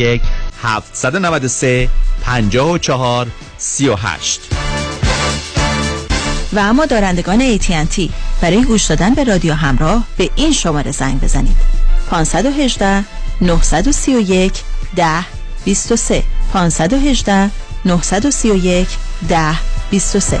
201 793 54 38 و اما دارندگان AT&T برای گوش دادن به رادیو همراه به این شماره زنگ بزنید. 518 931 10 23 518 931 10 23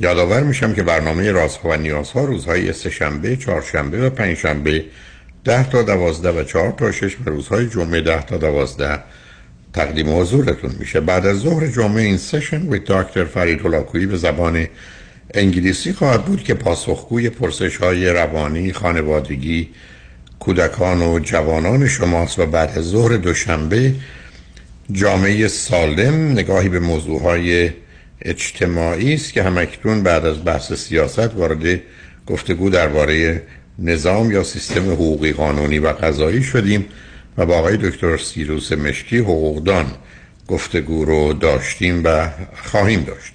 یادآور میشم که برنامه رازها و نیازها روزهای سهشنبه، چهارشنبه و پنجشنبه ده تا دوازده و چهار تا شش و روزهای جمعه ده تا دوازده تقدیم حضورتون میشه. بعد از ظهر جمعه این سشن و دکتر فرید هلاکویی به زبان انگلیسی خواهد بود که پاسخگوی پرسش های روانی، خانوادگی، کودکان و جوانان شماست و بعد از ظهر دوشنبه جامعه سالم نگاهی به موضوع های اجتماعی است که همکنون بعد از بحث سیاست وارد گفتگو درباره نظام یا سیستم حقوقی قانونی و قضایی شدیم و با آقای دکتر سیروس مشکی حقوقدان گفتگو رو داشتیم و خواهیم داشت.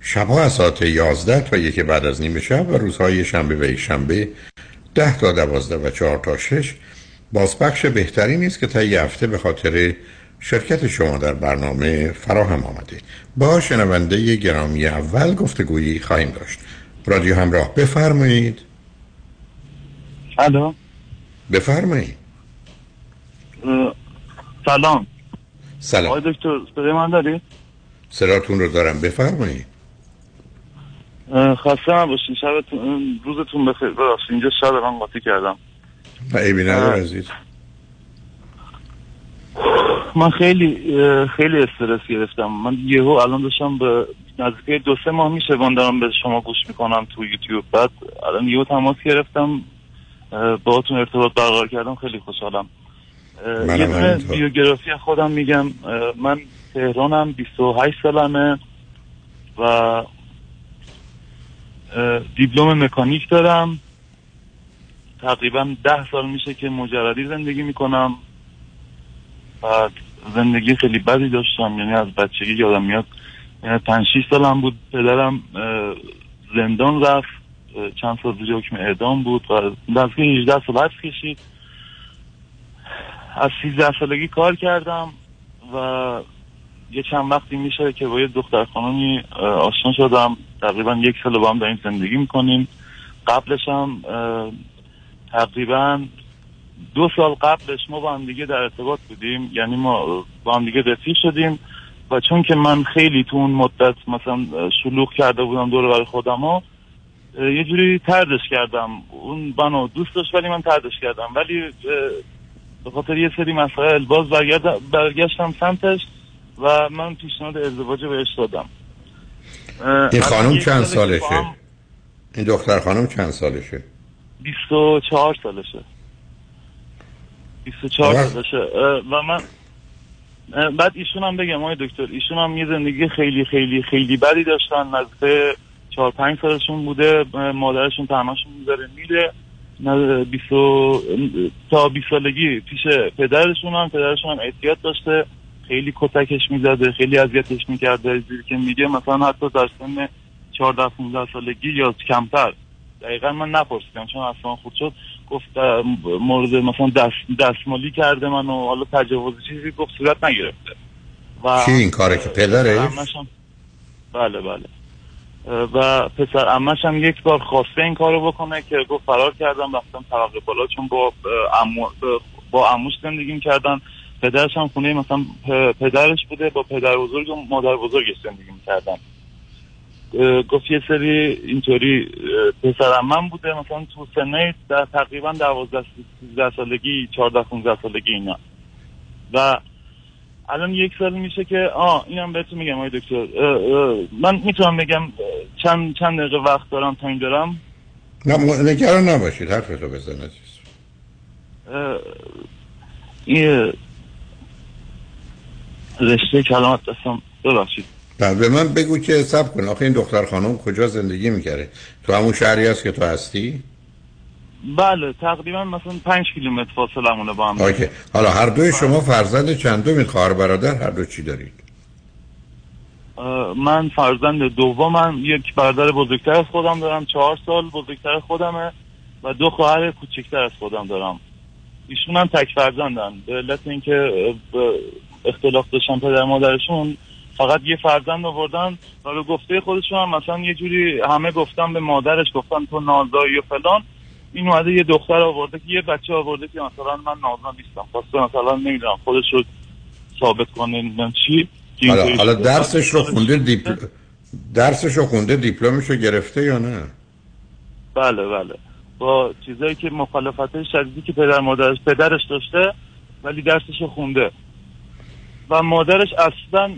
شبها از ساعت 11 تا یک بعد از نیمه شب و روزهای شنبه و یک شنبه 10 تا 12 و 4 تا 6 بازپخش بهتری نیست که تا یه هفته به خاطر شرکت شما در برنامه فراهم آمده. با شنونده گرامی اول گفتگویی خواهیم داشت. رادیو همراه بفرمایید. الو. بفرمایید. سلام. سلام. آقای دکتر صدای من داری؟ سراتون رو دارم. بفرمایید. خسته نباشین. شبتون روزتون بخیر. ببخشید اینجا شب من قاطی کردم. و عیبی نداره عزیز. من خیلی خیلی استرس گرفتم. من یهو الان داشتم به نزدیک دو سه ماه میشه من دارم به شما گوش می‌کنم تو یوتیوب. بعد الان یهو تماس گرفتم. باهاتون ارتباط برقرار کردم. خیلی خوشحالم. یه دونه بیوگرافی خودم میگم. من تهرانم 28 سالمه و دیپلم مکانیک دارم. تقریبا ده سال میشه که مجردی زندگی می‌کنم. زندگی خیلی بدی داشتم یعنی از بچگی یادم میاد یعنی پنج شیش سالم بود پدرم زندان رفت چند سال زیر حکم اعدام بود و دستگاه 18 سال حبس کشید. از 13 سالگی کار کردم و یه چند وقتی میشه که با یه دختر خانمی آشنا شدم. تقریبا یک سال با هم داریم زندگی می‌کنیم. قبلش هم تقریبا دو سال قبلش ما با هم دیگه در ارتباط بودیم یعنی ما با هم دیگه رفیق شدیم و چون که من خیلی تو اون مدت مثلا شلوغ کرده بودم دور برای خودم ها یه جوری تردش کردم اون منو دوست داشت ولی من تردش کردم ولی به خاطر یه سری مسائل باز برگشتم سمتش و من پیشنهاد ازدواج بهش دادم این خانم چند سالشه؟ این دختر خانم چند سالشه؟ 24 سالشه 24 سالشه. و من بعد ایشون هم بگم آقای دکتر ایشون هم یه زندگی خیلی خیلی خیلی بدی داشتن. نزدیک چهار پنج سالشون بوده. مادرشون تنهاشون می‌ذاره میره. بیسو تا 20 سالگی پیش پدرشون هم پدرشون هم احتیاط داشته. خیلی کتکش می‌زده خیلی اذیتش می‌کرده. زیر که میگه مثلا حتی در سن 14 15 سالگی یا کمتر. دقیقا من نپرسیدم چون اصلا خود شد. گفت مورد مثلا دست دستمالی کرده من و حالا تجاوز چیزی گفت صورت نگرفته. و کی این کاره که؟ عمش هم- بله بله. و پسر امش هم یک بار خواسته این کارو بکنه که گفت فرار کردم رفتم طبقه بالا چون با اه، عمو با عموش زندگی کردن پدرش هم خونه مثلا پدرش بوده با پدر بزرگ و مادر بزرگش زندگی می‌کردن. گفت یه سری اینطوری اه، پسر من بوده مثلا تو سنه در تقریبا 12 13 سالگی 14 15 سالگی اینا. و الان یک سال میشه که آه اینم بهتون میگم آقای دکتر. اه، اه، من می‌تونم بگم چند چند دقیقه وقت دارم تایم دارم؟ نه نگران نباشید حرفتو بزن عزیز. این رشته کلمات دستم ببخشید. به من بگو که سب کن. آخه این دختر خانم کجا زندگی می‌کرده تو همون شهری هست که تو هستی؟ بله تقریبا مثلا پنج کیلومتر فاصله مونه با هم. اوکی. حالا هر دوی شما فرزند چندمید خواهر برادر؟ هر دو چی دارید؟ من فرزند دومم. یک برادر بزرگتر از خودم دارم. چهار سال بزرگتر خودمه و دو خواهر کوچکتر از خودم دارم. ایشون هم تک فرزندن. به علت اینکه اختلاف داشتن پدر مادرشون فقط یه فرزند آوردن و به گفته خودشون هم مثلا یه جوری همه گفتن به مادرش گفتن تو نازایی و فلان. این اومده یه دختر آورده که یه بچه آورده که مثلا من نازا نیستم خواسته مثلا نمی‌دونم خودش رو ثابت کنه نمی‌دونم چی. حالا حالا. درسش رو خونده دیپل... درسش رو خونده دیپلمش رو گرفته یا نه؟ بله بله. با چیزایی که مخالفت شدیدی که پدر مادرش پدرش داشته ولی درسش رو خونده. و مادرش اصلا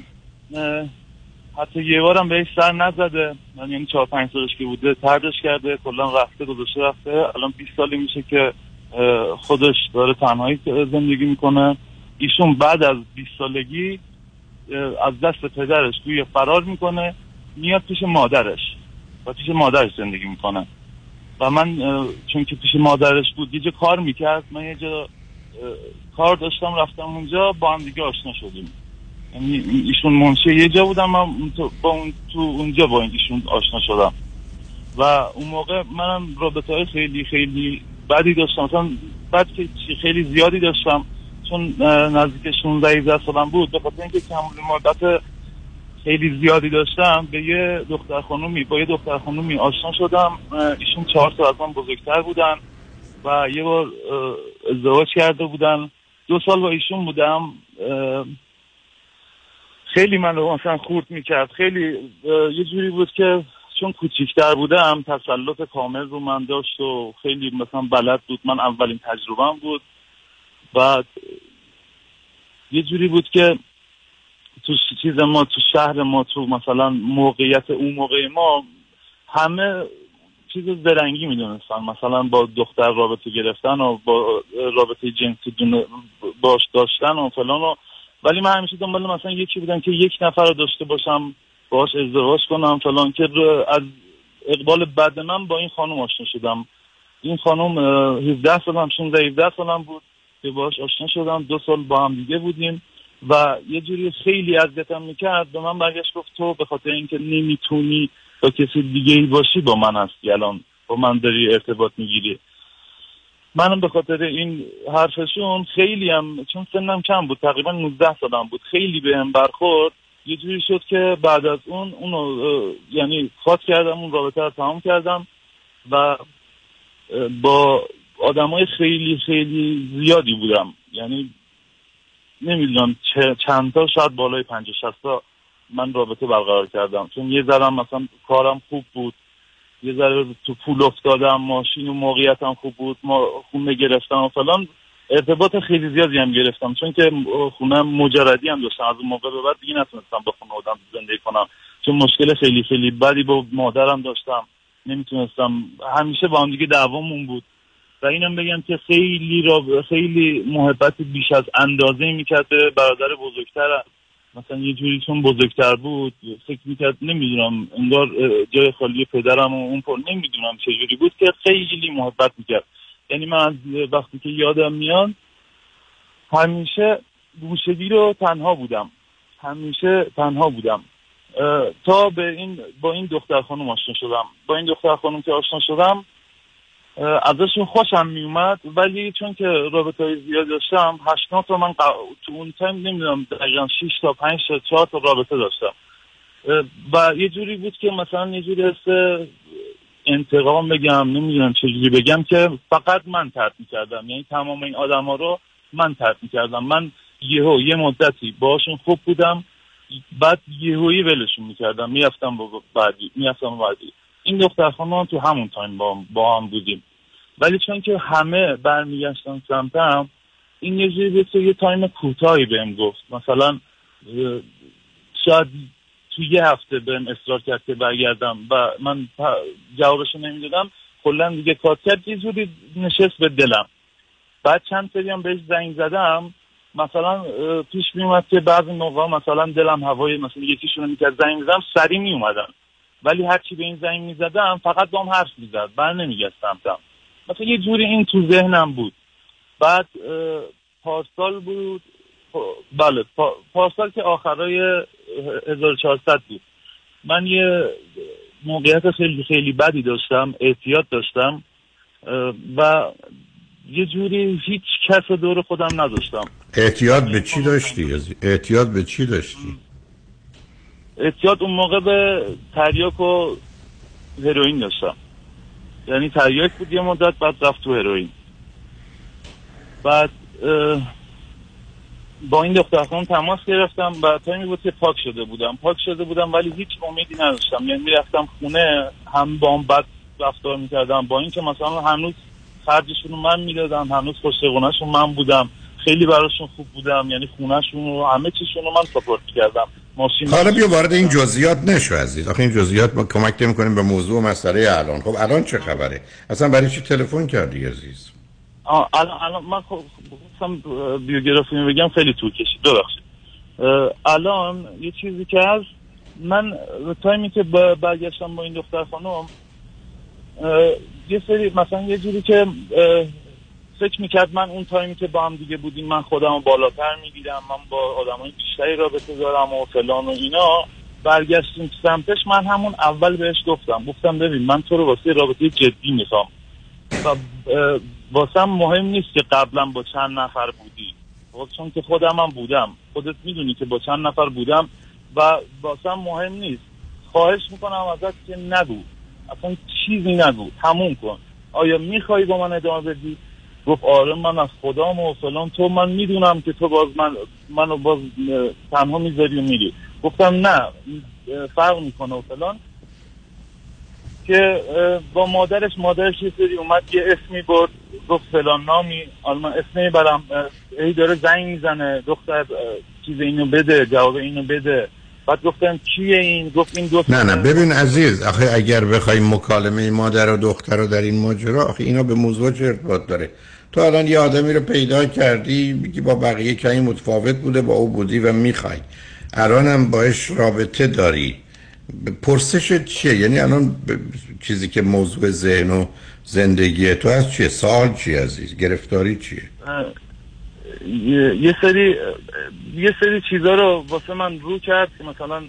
حتی یه بارم بهش سر نزده. من یعنی چهار پنج سالش که بوده تردش کرده کلا رفته گذاشته رفته. الان 20 سالی میشه که خودش داره تنهایی زندگی می‌کنه. ایشون بعد از 20 سالگی از دست پدرش توی فرار می‌کنه. میاد پیش مادرش و پیش مادرش زندگی می‌کنه. و من چون که پیش مادرش بود یه کار می‌کرد. من یه جا کار داشتم رفتم اونجا با هم دیگه آشنا شدیم. یعنی ایشون منشی یه جا بودم من با اون تو اونجا با ایشون آشنا شدم. و اون موقع منم رابطه های خیلی خیلی بدی داشتم. مثلا بد که خیلی زیادی داشتم چون نزدیک 16 17 سالم بود. به خاطر اینکه کمال مدت خیلی زیادی داشتم به یه دختر خانومی با یه دختر خانومی آشنا شدم. ایشون چهار سال از من بزرگتر بودن و یه بار ازدواج کرده بودن. دو سال با ایشون بودم. خیلی من رو مثلا خورد می‌کرد. خیلی یه جوری بود که چون کوچیکتر بودم تسلط کامل رو من داشت و خیلی مثلا بلد بود. من اولین تجربهم بود. بعد یه جوری بود که تو چیز ما تو شهر ما تو مثلا موقعیت اون موقع ما همه چیز زرنگی می‌دونستن. مثلا با دختر رابطه گرفتن و با رابطه جنسی باش داشتن و فلان و ولی من همیشه دنبال مثلا یکی بودم که یک نفر رو داشته باشم باش ازدواج کنم فلان. که از اقبال بعد من با این خانم آشنا شدم. این خانم اه، 17 سالم 16 17 سالم بود که باش آشنا شدم. دو سال با هم دیگه بودیم و یه جوری خیلی اذیتم می‌کرد. به من برگشت گفت تو به خاطر اینکه نمی‌تونی با کسی دیگه ای باشی با من هستی. الان با من داری ارتباط می‌گیری. منم به خاطر این حرفشون خیلی هم چون سنم کم بود تقریبا 19 سالم بود. خیلی بهم برخورد. یه جوری شد که بعد از اون اونو یعنی خاط کردم اون رابطه رو تمام کردم و با آدمای خیلی خیلی زیادی بودم. یعنی نمی‌دونم چند تا شاید بالای 50 60 تا من رابطه برقرار کردم. چون یه ذره مثلا کارم خوب بود. یه ذره تو پول افتادم ماشین و موقعیتم خوب بود ما خونه گرفتم و فلان. ارتباط خیلی زیادی هم گرفتم چون که خونه مجردی هم داشتم از اون موقع به بعد دیگه نتونستم با خونه آدم زندگی کنم. چون مشکل خیلی خیلی بدی با مادرم داشتم نمی‌تونستم. همیشه با هم دیگه دعوامون بود. و اینم بگم که خیلی را خیلی محبت بیش از اندازه می‌کرد به برادر بزرگتر. مثلا یه جوری چون بزرگتر بود فکر می‌کرد نمی‌دونم انگار جای خالی پدرم و اون پر نمی‌دونم چجوری بود که خیلی محبت می‌کرد. یعنی من از وقتی که یادم میاد همیشه گوشگی رو تنها بودم. همیشه تنها بودم. تا به این با این دختر خانم آشنا شدم. با این دختر خانم که آشنا شدم ازشون خوشم میومد ولی چون که رابطه های زیاد داشتم هشت تا من ق- تو اون تایم نمی‌دونم دقیقا 6 تا 5 تا 4 تا رابطه داشتم. و یه جوری بود که مثلا یه جوری حس انتقام بگم نمی‌دونم چجوری بگم که فقط من ترک می‌کردم. یعنی تمام این آدم ها رو من ترک می‌کردم. من یهو یه مدتی باهاشون خوب بودم بعد یهویی ولشون می‌کردم. می‌رفتم با بعدی با بعدی. این دختر خانم تو همون time با, با هم بودیم. ولی چون که همه برمیگشتن سمتم این یه جوری یه time کوتاهی بهم گفت. مثلا شاید تو یه هفته بهم اصرار کرد که برگردم و من جوابشو نمی‌دادم. کلا دیگه کات یه جوری نشست به دلم. بعد چند سری هم بهش زنگ زدم. مثلا پیش میومد که بعضی موقع مثلا دلم هوای مثلا یکیشون رو می‌کرد زنگ می‌زدم سری میومدن ولی هرچی به این زنگ می‌زدم فقط با هم حرف می‌زد. بر نمیگشت مثلا یه جوری این تو ذهنم بود. بعد پارسال بود. پا- بله پا- پارسال که آخرای اه، 1400 بود. من یه موقعیت خیلی خیلی بدی داشتم احتیاط داشتم و یه جوری هیچ کس دور خودم نداشتم. احتیاط به چی داشتی؟ احتیاط به چی داشتی؟ احتیاط اون موقع به تریاک و هروئین داشتم. یعنی تریاک بود یه مدت بعد رفت تو هروئین. بعد با این دختر خانم تماس گرفتم. و تایمی بود که پاک شده بودم. پاک شده بودم ولی هیچ امیدی نداشتم. یعنی می‌رفتم خونه هم با هم بد رفتار می‌کردم. با اینکه مثلا هنوز خرجشون رو من می‌دادم هنوز خوشگونهشون من بودم. خیلی براشون خوب بودم. یعنی خونهشون رو همه چیشون رو من سپورت ماشین حالا بیا وارد این جزئیات نشو عزیز. آخه این جزئیات ما کمک نمی‌کنیم به موضوع و مسئله الان. خب الان چه خبره؟ اصلا برای چی تلفن کردی عزیز؟ الان الان من خب بیوگرافی بگم خیلی طول کشید. ببخشید. الان یه چیزی که هست من تایمی که برگشتم با این دختر خانم یه سری مثلا یه جوری که فکر می‌کرد من اون تایمی که با هم دیگه بودیم من خودم رو بالاتر می‌گیرم من با آدمای بیشتری رابطه دارم و فلان و اینا. برگشتیم سمتش من همون اول بهش گفتم. گفتم ببین من تو رو واسه رابطه جدی می‌خوام. و واسم مهم نیست که قبلا با چند نفر بودی. خب چون که خودم هم بودم. خودت می‌دونی که با چند نفر بودم و واسم مهم نیست. خواهش می‌کنم ازت که نگو. اصلا چیزی نگو. تموم کن. آیا می‌خوای با من ادامه بدی؟ گفت آره من از خدام و فلان. تو من می‌دونم که تو باز من منو باز تنها می‌ذاری و میری. گفتم نه فرق می‌کنه و فلان. که با مادرش مادرش یه سری اومد یه اسمی برد. گفت فلان نامی. حالا من اسم اه، ای داره زنگ می‌زنه. دختر چیز اینو بده جواب اینو بده. بعد گفتم کیه این؟ گفت این دوست نه نه ببین عزیز آخه اگر بخوای مکالمه مادر و دختر رو در این ماجرا آخه اینا به موضوع چه ارتباط داره؟ تو الان یه آدمی رو پیدا کردی میگی با بقیه کمی متفاوت بوده با او بودی و می‌خوای. الان هم باش رابطه داری. پرسش چیه؟ یعنی الان چیزی که موضوع ذهن و زندگی تو هست چیه؟ سوال چیه عزیز؟ گرفتاری چیه؟ یه سری یه سری چیزا رو واسه من رو کرد که مثلا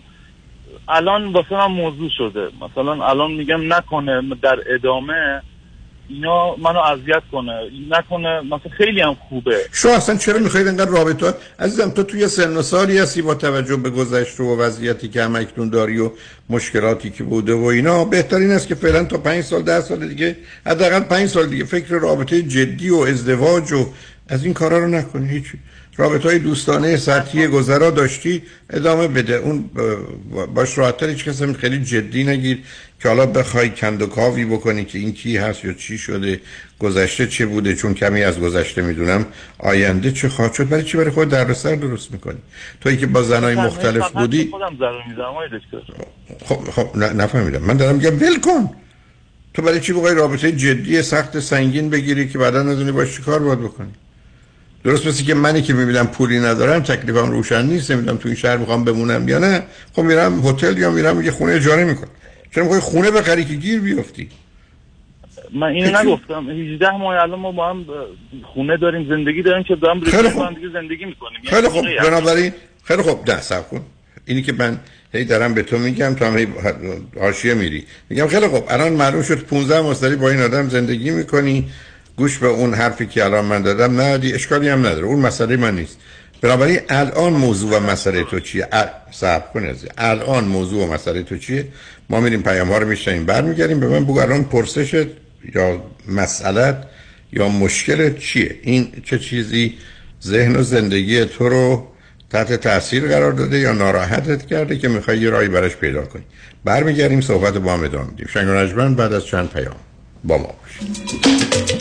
الان واسه من موضوع شده. مثلا الان میگم نکنه در ادامه اینا منو اذیت کنه. نکنه مثلا خیلی هم خوبه. شو اصلا چرا می‌خواید انقدر رابطه؟ عزیزم تو توی سن و سالی هستی با توجه به گذشته و وضعیتی که هم اکنون داری و مشکلاتی که بوده و اینا. بهترین است که فعلا تا پنج سال ده سال دیگه حداقل پنج سال دیگه فکر رابطه جدی و ازدواج و از این کارا رو نکنی. هیچی رابطه های دوستانه سطحی گذرا داشتی ادامه بده. اون باش راحتتر هیچ کس هم خیلی جدی نگیر که حالا بخوای کند و کاوی بکنی که این کی هست یا چی شده گذشته چه بوده؟ چون کمی از گذشته می‌دونم آینده چه خواهد شد؟ برای چی برای خود دردسر درست می‌کنی؟ تویی که با زنای مختلف بودی؟ خب خب نفهمیدم. من دارم میگم ول کن! تو برای چی بخوای رابطه جدی سخت سنگین بگیری که بعدا ندونی باش چی کار باید بکنی؟ درست مثل که منی که می‌بینم پولی ندارم تکلیفم روشن نیست نمی‌دونم تو این شهر می‌خوام بمونم یا نه. خب میرم هتل یا میرم یه خونه اجاره می‌کنم. چرا می‌خوای خونه بخری که گیر بیفتی؟ من اینو نگفتم. 18 ماه الان ما با هم خونه داریم زندگی داریم که دارم خیلی خوب. دیگه زندگی می‌کنیم. خیلی خوب. بنابراین خیلی خوب. ده سب کن. اینی که من هی دارم به تو میگم تو هم هی حاشیه میری. میگم خیلی خوب. الان معلوم شد 15 ماه داری با این آدم زندگی می‌کنی. گوش به اون حرفی که الان من دادم ندادی اشکالی هم نداره اون مسئله من نیست. بنابراین الان موضوع و مسئله تو چیه. صبر کن عزیز. الان موضوع و مسئله تو چیه؟ ما میریم پیام ها رو میشنیم برمیگردیم به من بگو الان پرسشت یا مسئلت یا مشکلت چیه؟ این چه چیزی ذهن و زندگی تو رو تحت تاثیر قرار داده یا ناراحتت کرده که می‌خوای یه راهی براش پیدا کنی؟ برمیگردیم صحبت با هم ادامه میدیم. شنگ بعد از چند پیام با ما باشید.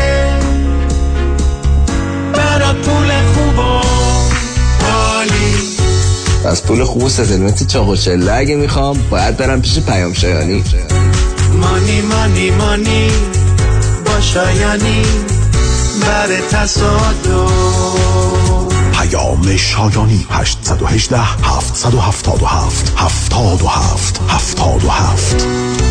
پول خوب و عالی. از پول خوب و ستلمنت چاق و چله اگه می‌خوام باید برم پیش پیام شایانی. مانی مانی مانی با شایانی بر تصادف. پیام شایانی 818 777 77 77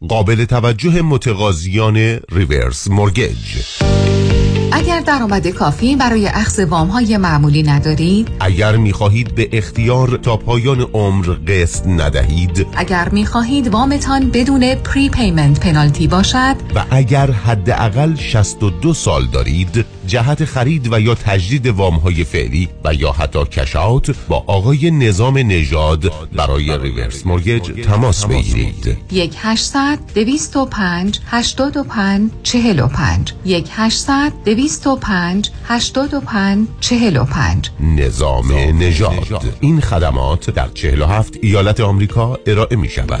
قابل توجه متقاضیان reverse mortgage. اگر درآمد کافی برای اخذ وام های معمولی ندارید اگر می خواهید به اختیار تا پایان عمر قسط ندهید اگر می خواهید وامتان بدون prepayment penalty باشد و اگر حداقل 62 سال دارید جهت خرید و یا تجدید وام های فعلی و یا حتی cash out با آقای نظام نژاد برای reverse mortgage تماس بگیرید. یک 800 205 85 45 یک 800 205 85 45 نظام نژاد. این خدمات در 47 ایالت آمریکا ارائه می شود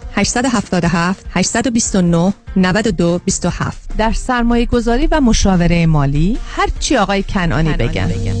877 829 92 27 در سرمایه گذاری و مشاوره مالی هر چی آقای کنانی بگن. الو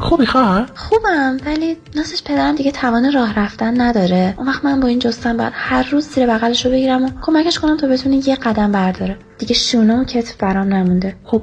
خوبی خواهر؟ خوبم ولی ناسش پدرم دیگه توان راه رفتن نداره. اون وقت من با این جستن باید هر روز زیر بغلش رو بگیرم و کمکش کنم تا بتونه یه قدم برداره. دیگه شونه و کتف برام نمونده. خب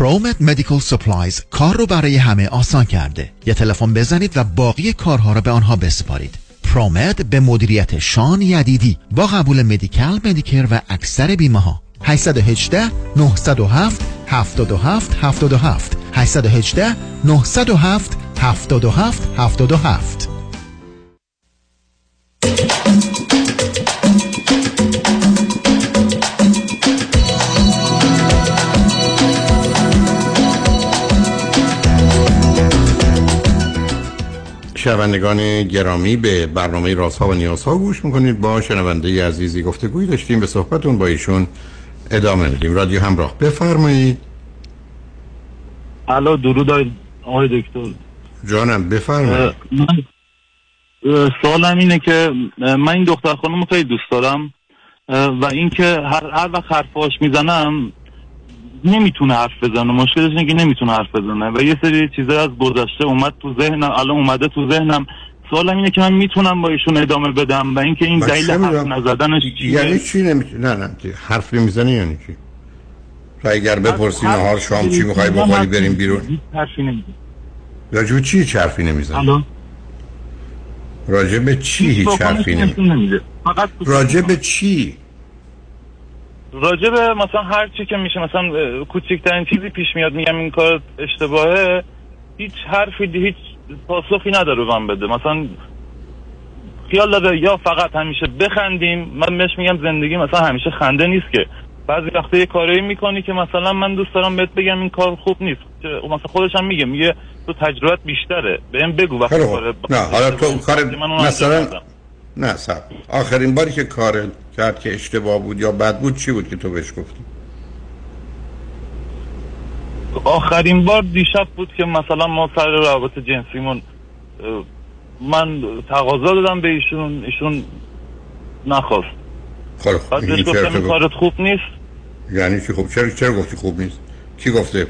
ProMed Medical Supplies کار رو برای همه آسان کرده. یه تلفن بزنید و باقی کارها رو به آنها بسپارید. ProMed به مدیریت شان یدیدی. با قبول Medi-Cal Medicare و اکثر بیمه ها 818 907 77 77 818 907 77 77 شنوندگان گرامی به برنامه رازها و نیازها گوش می‌کنید. با شنونده عزیزی گفتگوی داشتیم. به صحبتون با ایشون ادامه میدیم. رادیو همراه بفرمایید. الو درود آقای دکتر. جانم بفرمایید. سوالم اینه که من این دختر خانم خیلی دوست دارم و اینکه هر هر وقت حرفاش می‌زنم نمی‌تونه حرف بزنه. مشکلش اینه که نمی‌تونه حرف بزنه. و یه سری چیزا از گذشته اومد تو ذهنم الان اومده تو ذهنم. سوالم اینه که من می‌تونم با ایشون ادامه بدم و اینکه این دلیل حرف؟ نزدنش چیه؟ یعنی چی نمی‌تونی؟ نه نه حرف نمی‌زنی یعنی چی؟ تو اگر بپرسی نهار شام چی می‌خوای بخوری بریم بیرون؟ حرفی نمی‌زنم راجب چی حرفی نمی‌زنی؟ الو؟ راجب چی هیچ حرفی فقط راجب چی؟ راجع به مثلا هر چی که میشه مثلا کوچکترین چیزی پیش میاد میگم این کار اشتباهه هیچ حرفی هیچ پاسخی نداره من بده مثلا خیال داره یا فقط همیشه بخندیم من بهش میگم زندگی مثلا همیشه خنده نیست که بعضی وقتا یه کاری می‌کنی که مثلا من دوست دارم بهت بگم این کار خوب نیست که مثلا خودش هم میگه میگه تو تجربت بیشتره بهم بگو وقتی. کار نه حالا تو کار من اون انجام مثلا. نه سب آخرین باری که کار کرد که اشتباه بود یا بد بود چی بود که تو بهش گفتی؟ آخرین بار دیشب بود که مثلا ما سر روابط جنسیمون من تقاضا دادم به ایشون ایشون نخواست. خیلی خوب. بعد چرا گفتم؟ کارت خوب نیست. یعنی چی؟ خوب چرا چرا گفتی خوب نیست؟ کی گفته؟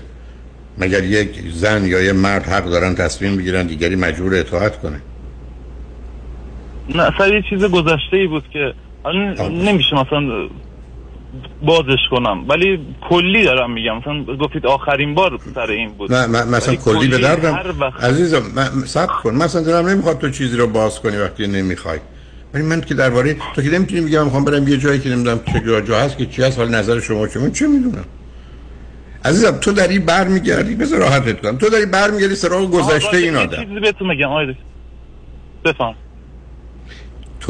مگر یک زن یا یه مرد حق دارن تصمیم بگیرن دیگری مجبور اطاعت کنه؟ نه اصلا یه چیز گذشته ای بود که حالا نمیشه مثلا بازش کنم ولی کلی دارم میگم. مثلا گفتید آخرین بار سر این بود. نه من مثلا کلی به دردم. وقت عزیزم من صبر کن. مثلا دلم نمی‌خواد تو چیزی رو باز کنی وقتی نمی‌خوای. ولی من که درباره تو که نمی‌تونی بگم می‌خوام برم یه جایی که نمی‌دونم چه جا, هست که چی هست حال نظر شما چه من چه می‌دونم؟ عزیزم تو داری برمیگردی؟ بذار راحتت کنم تو داری برمیگردی سراغ گذشته این آدم. چیزی بهتون میگم دکتر. بفهم.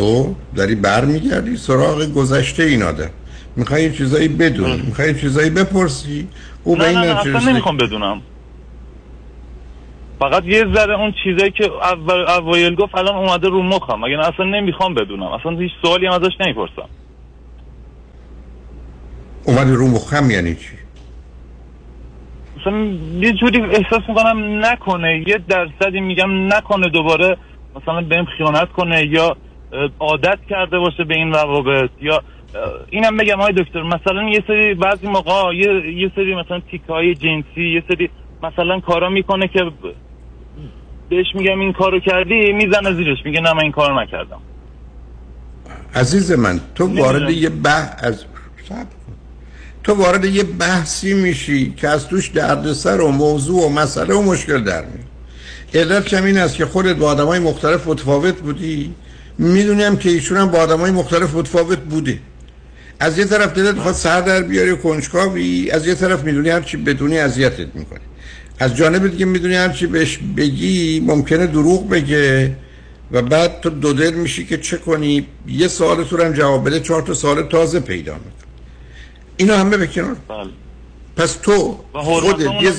تو داری برمیگردی سراغ گذشته این آدم. می‌خوای یه چیزایی بدونی می‌خوای یه چیزایی بپرسی. او به این نه نه اصلا نمی‌خوام بدونم. فقط یه ذره اون چیزایی که اول اوایل گفت الان اومده رو مخم. نه اصلا نمی‌خوام بدونم. اصلا هیچ سوالی هم ازش نمی‌پرسم. اومدی رو مخم یعنی چی؟ مثلا یه جوری احساس می‌کنم نکنه. یه درصدی میگم نکنه دوباره. مثلا بهم خیانت کنه یا عادت کرده باشه به این روابط. یا اینم بگم های دکتر مثلا یه سری بعضی موقع یه, یه سری مثلا تیکه های جنسی یه سری مثلا کارا می‌کنه که بهش میگم این کارو کردی می‌زنه زیرش میگه نه من این کارو نکردم. عزیز من تو وارد یه بح از. تو وارد یه بحثی میشی که از توش دردسر و موضوع و مسئله و مشکل در میاد. علت این است که خودت با آدمای مختلف متفاوت بودی. می‌دونم که ایشون هم با آدمای مختلف متفاوت بوده. از یه طرف دلت می‌خواد سر در بیاری کنجکاوی از یه طرف می‌دونی هرچی بدونی اذیتت می‌کنه. از جانب دیگه می‌دونی هرچی بهش بگی ممکنه دروغ بگه و بعد تو دو دل میشی که چه کنی؟ یه سوال تو هم جواب بده چهار تا سوال تازه پیدا می‌کنی اینو همه به کنار. بله. پس تو خودت دیگه.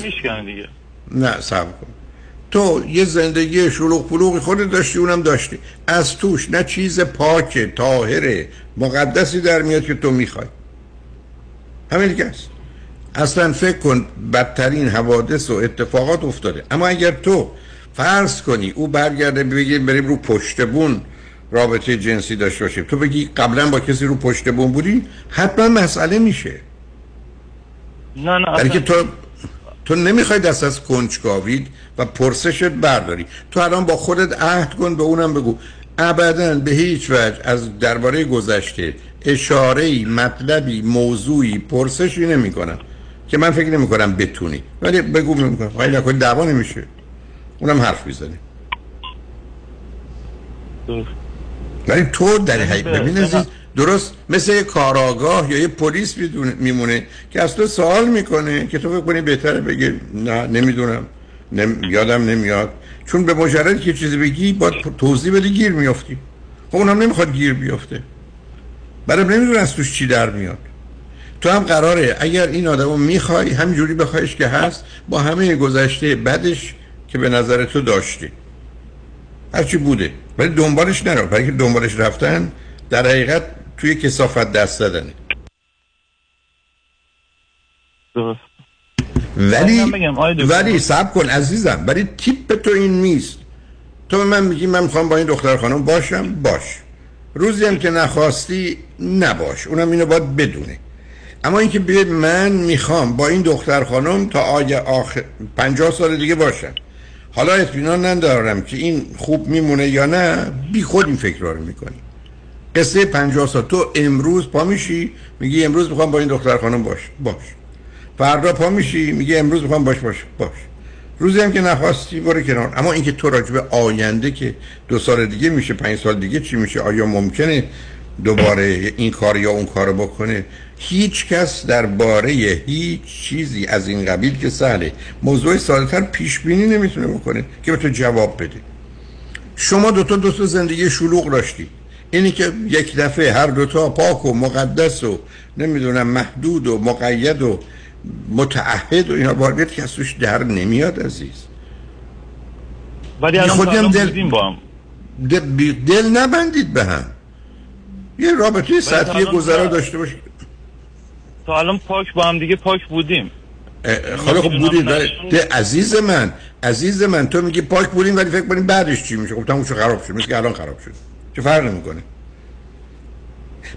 نه صبر کن. تو یه زندگی شلوغ پلوغی خودت داشتی اونم داشتی. از توش نه چیز پاک طاهر مقدسی در میاد که تو می‌خوای. همین دیگه است. اصلا فکر کن بدترین حوادث و اتفاقات افتاده. اما اگر تو فرض کنی او برگرده بگی بریم رو پشت بون رابطه جنسی داشته باشیم تو بگی قبلا با کسی رو پشت بون بودی حتما مسئله میشه. نه نه اصلا که تو تو نمی‌خوای دست از کنجکاوید و پرسشت برداری. تو الان با خودت عهد کن به اونم بگو. ابدا به هیچ وجه از درباره گذشته اشاره مطلبی موضوعی پرسشی نمی کنم که من فکر نمی کنم بتونی. ولی بگو می‌کنم. خواهی نکنی دعوا نمیشه. اونم حرف درست. ولی تو در حقیقت ببین عزیز درست مثل یه کاراگاه یا یه پلیس میمونه که از تو سوال می‌کنه که تو فکر کنی بهتره بگی نه نمی‌دونم. نم... یادم نمیاد. چون به مجرد که چیزی بگی باید توضیح بدی گیر میافتی. خب اونم نمی‌خواد گیر بیافته برای نمی‌دونه از توش چی در میاد. تو هم قراره اگر این آدمو می‌خوای همینجوری بخوایش که هست با همه گذشته بدش که به نظر تو داشتی هرچی بوده. ولی دنبالش نرو. برای که دنبالش رفتن در حقیقت توی کسافت دست زدنه. درست. ولی. ولی سب کن عزیزم ولی تیپ تو این نیست. تو به من میگی من می‌خوام با این دختر خانم باشم باش. روزی هم که نخواستی نباش اونم اینو باید بدونه. اما اینکه بیاد من می‌خوام با این دختر خانم تا آی آخر پنجاه سال دیگه باشم. حالا اطمینان ندارم که این خوب میمونه یا نه بی خود این فکر رو می‌کنی. قصه پنجاه سال. تو امروز پا میشی میگی امروز می‌خوام با این دختر خانم باش. باش. فردا پا میشی میگه امروز می‌خوام باش باش. باش. روزی هم که نخواستی برو کنار. اما اینکه تو راجع به آینده که دو سال دیگه میشه پنج سال دیگه چی میشه؟ آیا ممکنه دوباره این کار یا اون کار بکنه؟ هیچ کس درباره هیچ چیزی از این قبیل که سهله. موضوع ساده‌تر پیش بینی نمی‌تونه بکنه که به تو جواب بده. شما دوتا دوتا زندگی شلوغ داشتی. اینی که یک دفعه هر دوتا پاک و مقدس و نمی‌دونم محدود و مقید و متعهد و اینا باید که از توش در نمیاد عزیز. ولی الان دل- با هم. دل, دل نبندید به هم. یه رابطه سطحی گذرا. داشته باشید تا الان پاک با هم دیگه پاک بودیم. حالا خب بودید عزیز من عزیز من تو میگی پاک بودیم ولی فکر کنیم بعدش چی میشه؟ خب تموم شد خراب شد مثل که الان خراب شد. چه فرق نمی‌کنه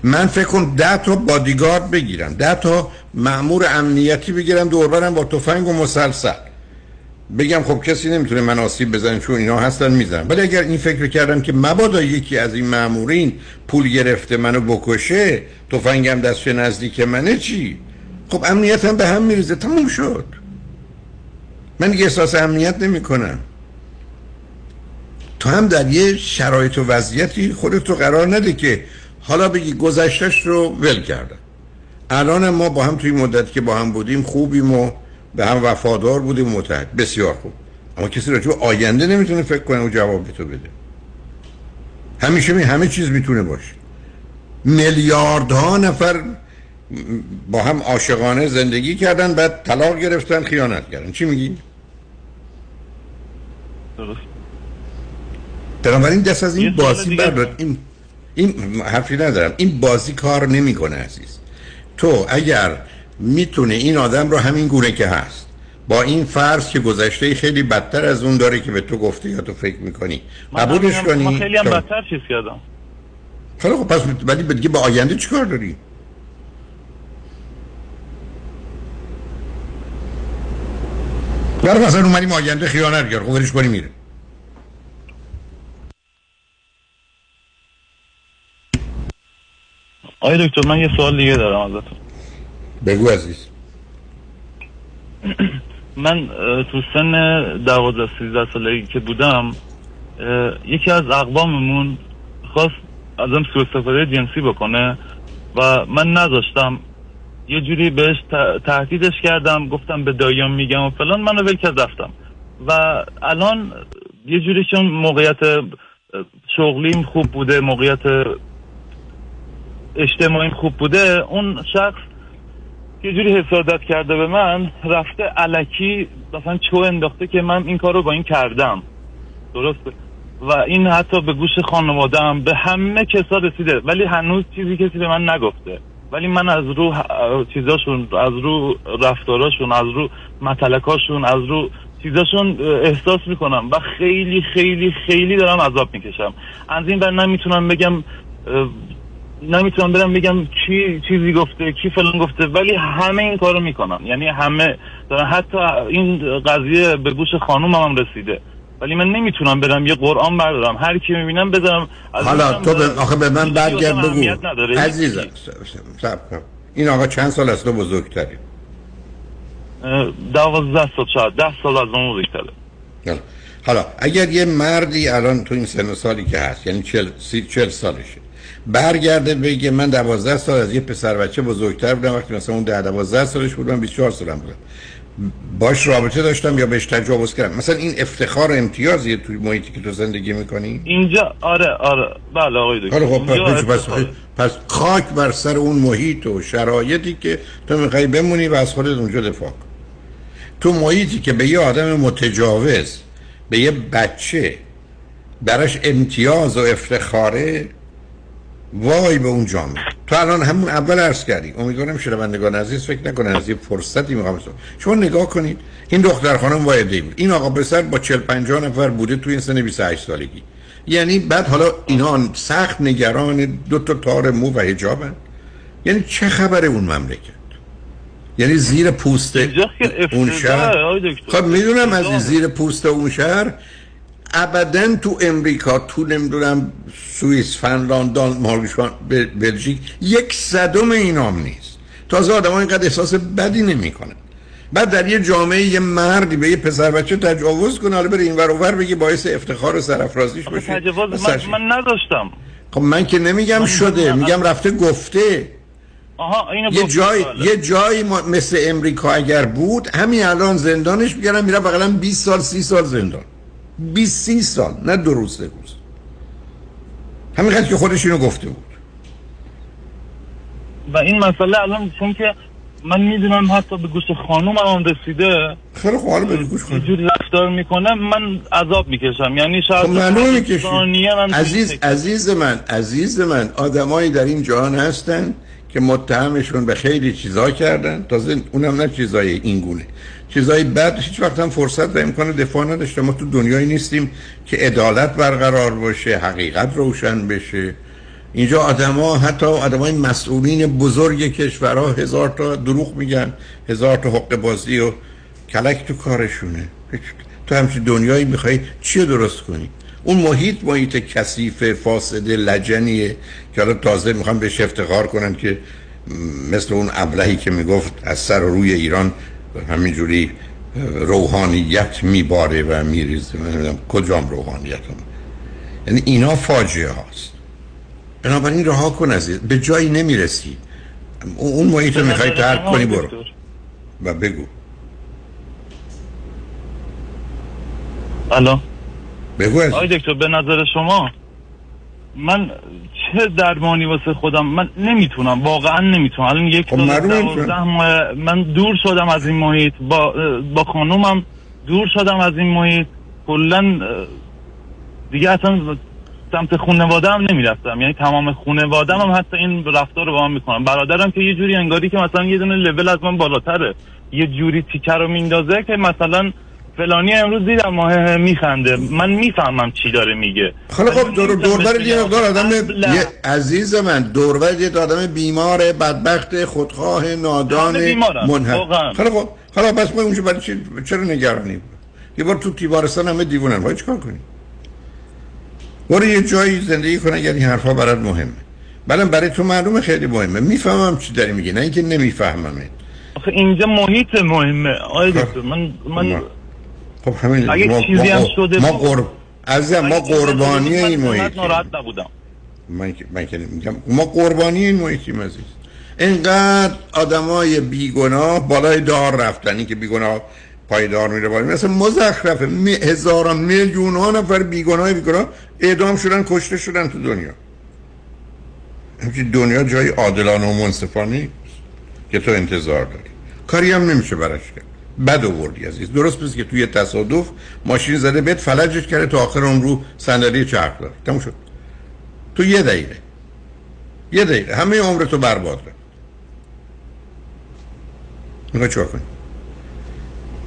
من فکر کنم ده تا بادیگارد بگیرم ده تا مأمور امنیتی بگیرم دور برم با تفنگ و مسلسل. بگم خب کسی نمی‌تونه من آسیب بزنه چون اینا هستن می‌زنن ولی اگر این فکر کردم که مبادا یکی از این مامورین پول گرفته منو بکشه تفنگم دستش نزدیک منه چی؟ خب امنیتم به هم میریزه تموم شد. من دیگه احساس امنیت نمی کنم تو هم در یه شرایط و وضعیتی خودت رو قرار نده که حالا بگی گذشتش رو ول کردم. الان ما با هم توی مدت که با هم بودیم خوبیم و به هم وفادار بودیم متحد. بسیار خوب. اما کسی راجع به آینده نمی‌تونه فکر کنه و جواب به تو بده. همیشه می همه چیز می‌تونه باشه. میلیاردها نفر با هم عاشقانه زندگی کردن بعد طلاق گرفتن خیانت کردن. چی میگی؟ درست. بنابراین دست از این بازی بردار این این حرفی ندارم. این بازی کار نمی‌کنه عزیز. تو اگر می‌تونه این آدم رو همین گونه که هست با این فرض که گذشته خیلی بدتر از اون داره که به تو گفته یا تو فکر می‌کنی قبولش کنی؟ من خیلی هم بدتر چیز کردم. خیلی خب پس ولی دیگه با آینده چیکار داری؟ برای مثلا اومدیم آینده خیانت کرد خب ولش کنی میره. آقای دکتر من یه سوال دیگه دارم ازتون. بگو عزیز. من تو سن دوازده سیزده سالگی که بودم یکی از اقواممون خواست ازم سوء استفاده جنسی بکنه و من نذاشتم. یه جوری بهش تهدیدش کردم گفتم به داییام میگم و فلان منو ول کرد رفتم. و الان یه جوری چون موقعیت شغلیم خوب بوده موقعیت اجتماعیم خوب بوده اون شخص یه جوری حسادت کرده به من رفته علکی مثلا چو انداخته که من این کار رو با این کردم. درسته؟ و این حتی به گوش خانوادم به همه کسا رسیده. ولی هنوز چیزی کسی به من نگفته. ولی من از رو چیزاشون از رو رفتاراشون از رو متلکاشون از رو چیزاشون احساس می‌کنم و خیلی خیلی خیلی دارم عذاب می‌کشم. از این بر نمی‌تونم بگم نمی‌تونم برم بگم کی چیزی گفته کی فلان گفته ولی همه این کارو می‌کنن. یعنی همه دارن حتی این قضیه به گوش خانومم هم رسیده. ولی من نمی‌تونم برم یه قرآن بردارم. هر کی می‌بینم بذارم. حالا تو به آخه به من برگرد بگو. عزیزم صبر کن. این آقا چند سال از تو بزرگتری؟ دوازده سال شاید ده سال از اون بزرگتره. حالا. اگر یه مردی الان تو این سن سالی که هست یعنی چل, سی چل سالشه برگرده بگه من دوازده سال از یه پسر بچه بزرگتر بودم وقتی مثلا اون ده دوازده سالش بود من 24 سالم بودم. باش رابطه داشتم یا بهش تجاوز کردم؟ مثلا این افتخار و امتیازیه توی محیطی که تو زندگی می‌کنی؟ اینجا آره آره. بله آقای دکتر. حالا خب پس. پس خاک بر سر اون محیط و شرایطی که تو می‌خوای بمونی و از خودت اونجا دفاع کن. تو محیطی که به یه آدم متجاوز به یه بچه براش امتیاز و افتخاره وای به اون جامعه تو الان همون اول عرض کردی. امیدوارم شنوندگان عزیز فکر نکنن از یه فرصتی می‌خوام. شما نگاه کنید. این دختر خانم وایده بود این آقا پسر با 40 50 نفر بوده توی این سن 28 سالگی. یعنی بعد حالا اینا سخت نگران دو تا تار مو و حجابن یعنی چه خبر اون مملکت؟ یعنی زیر پوست اون شهر؟ خب می‌دونم از زیر پوست اون شهر ابدا تو امریکا تو نمی‌دونم سوئیس فنلاند دانمارک بل- بلژیک یک صدم اینام نیست. تازه آدم اینقدر احساس بدی نمی‌کنن. بعد در یه جامعه یه مردی به یه پسر بچه تجاوز کنه حالا بره این ور اونور بگه باعث افتخار و سرافرازیش بشه. تجاوز من, من نداشتم. خب من که نمیگم شده میگم رفته گفته. آها اینو یه. جای بله. یه جایی مثل امریکا اگر بود همین الان زندانش میگردن میره بغلا 20 سال 30 سال زندان. 20 30 سال نه دو روز سه روز. همینقدر که خودش اینو گفته بود. و این مسئله الان چون که من می‌دونم حتی به گوش خانوم هم رسیده خیلی خوب حالا به گوش یه جوری رفتار می‌کنه من عذاب می‌کشم. یعنی شاید خب معلومه می‌کشی. عزیز عزیز من عزیز من آدمایی در این جهان هستن که متهمشون به خیلی چیزا کردن. تازه اونم نه چیزای این گونه چیزای بد هیچ وقت هم فرصت و امکان دفاع نداشته ما تو دنیایی نیستیم که عدالت برقرار باشه حقیقت روشن بشه. اینجا آدما حتی آدمای مسئولین بزرگ کشورها هزار تا دروغ میگن هزار تا حق بازی و کلک تو کارشونه. تو همچین دنیایی می‌خوای چی درست کنی؟ اون محیط محیط کثیف فاسد لجنیه که حالا تازه می‌خوام بهش افتخار کنن که مثل اون ابلهی که می‌گفت از سر روی ایران همینجوری روحانیت میباره و میریزه. نمی‌دونم کجام روحانیت هم. یعنی اینا فاجعه هاست. بنابراین رها کن عزیز به جایی نمی‌رسی. اون محیط رو می‌خوای ترک کنی برو. و بگو. الان بگو. آقای دکتر به نظر شما؟ من چه درمانی واسه خودم من نمی‌تونم واقعا نمی‌تونم. الان یک خب من دور شدم از این محیط. با با خانومم دور شدم از این محیط. کلا دیگه اصلا سمت خانواده هم نمی‌رفتم. یعنی تمام خانواده هم حتی این رفتار رو با هم می‌کنم. برادرم که یه جوری انگاری که مثلا یه دونه لول از من بالاتره. یه جوری تیکه رو میندازه که مثلا فلانی امروز دیدم ماه میخنده. من می‌فهمم چی داره میگه. خیلی خب دور دوربر یه مقدار آدم یه عزیز من دوربر یه آدم بیمار بدبخت خودخواه نادان منحل. خیلی خب. حالا بس ما اونجا برای چی چرا نگرانی یه بار تو تیمارستان همه دیوونن. باید چیکار کنی برو یه جایی زندگی کن اگر این حرفا برات مهمه. بله برای تو معلومه خیلی مهمه. می‌فهمم چی داری میگی نه اینکه نمیفهممه آخه اینجا محیط مهمه. آقای دکتر من من خب همین اگه ما, چیزی هم شده ما قرب عزیزم ما قربانی این من ناراحت نبودم. من من میگم ما قربانی این محیطیم عزیز. اینقدر آدمای بیگناه بالای دار رفتن. که بیگناه پای دار میره بالا. مثلا مزخرفه می هزاران میلیون ها نفر بیگناه بیگناه. اعدام شدن کشته شدن تو دنیا. همچین دنیا جای عادلانه و منصفانه که تو انتظار داری. کاری هم نمیشه براش کرد. بد آوردی عزیز. درست پس که توی تصادف ماشین زده بهت فلجش کرده تا آخر اون رو صندلی چرخ داره تموم شد. تو یه دقیقه. یه دقیقه. همه عمر تو برباد رفت می‌خوای چیکار کنی؟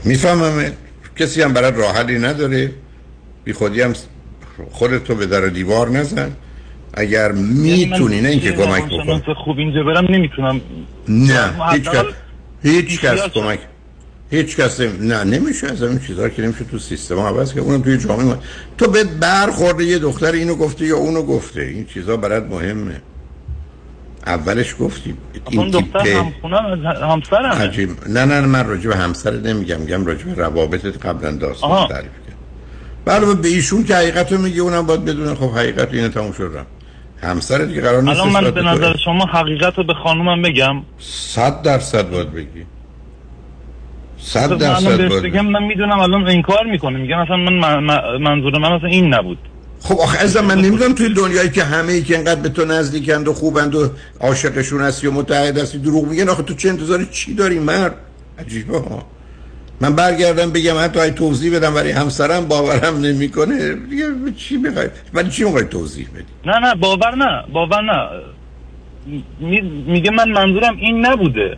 می‌فهمم کسی هم برات راه حلی نداره. بی خودی هم خودتو به در دیوار نزن. اگر می‌تونی نه اینکه کمک بکن خوب اینجا برم نمی‌تونم. نه هیچ کس هیچ کس کمک هیچ کس نه نمیشه از این چیزها که نمیشه تو سیستم. عوض که اونم توی جامعه ما تو به برخورده یه دختر اینو گفته یا اونو گفته. این چیزها برات مهمه. اولش گفتی. اون این دختر همسرم عجیب. نه نه من راجع به همسر نمیگم. میگم راجع به روابطت قبلا داستان. تعریف کرد. بله به ایشون که حقیقت رو میگه اونم باید بدونه. خب حقیقت اینه تموم شد. همسر دیگه قرار نیست الان من به. نظر شما حقیقت رو به خانومم بگم. صد درصد باید بگی. صد درصد بگم من می‌دونم الان انکار می‌کنه. میگم مثلا من من- من- منظور من اصلا این نبود. خب آخه ازم من نمی‌دونم توی دنیایی که همه ای که انقدر به تو نزدیکند و خوبند و عاشقشون هستی و متحد هستی دروغ میگن آخه تو چه انتظاری؟ چی داری مرد؟ عجیبه ها. من برگردم بگم حتی ای توضیح بدم برای همسرم باورم نمی‌کنه. دیگه چی می‌خوای؟ ولی چی می‌خوای توضیح بدی؟ نه نه باور نه باور نه. می- میگه من منظورم این نبوده.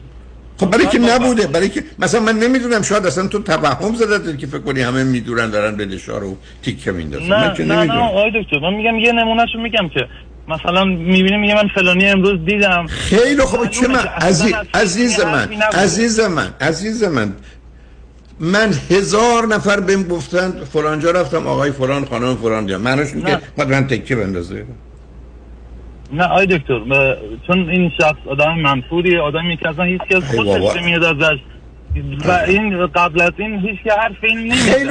خب برای که نبوده برای که مثلا من نمی‌دونم شاید اصلا تو توهم زدت که فکر کنی همه می‌دونن دارن به رو تیکه میندازن. من نه که نه نه نمی‌دونم. آقای دکتر من میگم یه نمونهشو میگم که مثلا می‌بینی میگه من فلانی امروز دیدم. خیلی خوب چه من عزیز, عزیز من عزیز من عزیز من من هزار نفر بهم گفتن فلانجا رفتم آقای فلان خانم فلان اینه که نه. باید من تکه بندازه. نه آقای دکتر ب- چون این شخص آدم منفوریه آدمی که اصلا هیچ کس. خوشش نمیاد ازش. و این قبل از این هیچ که حرف این نمی‌زد خیلی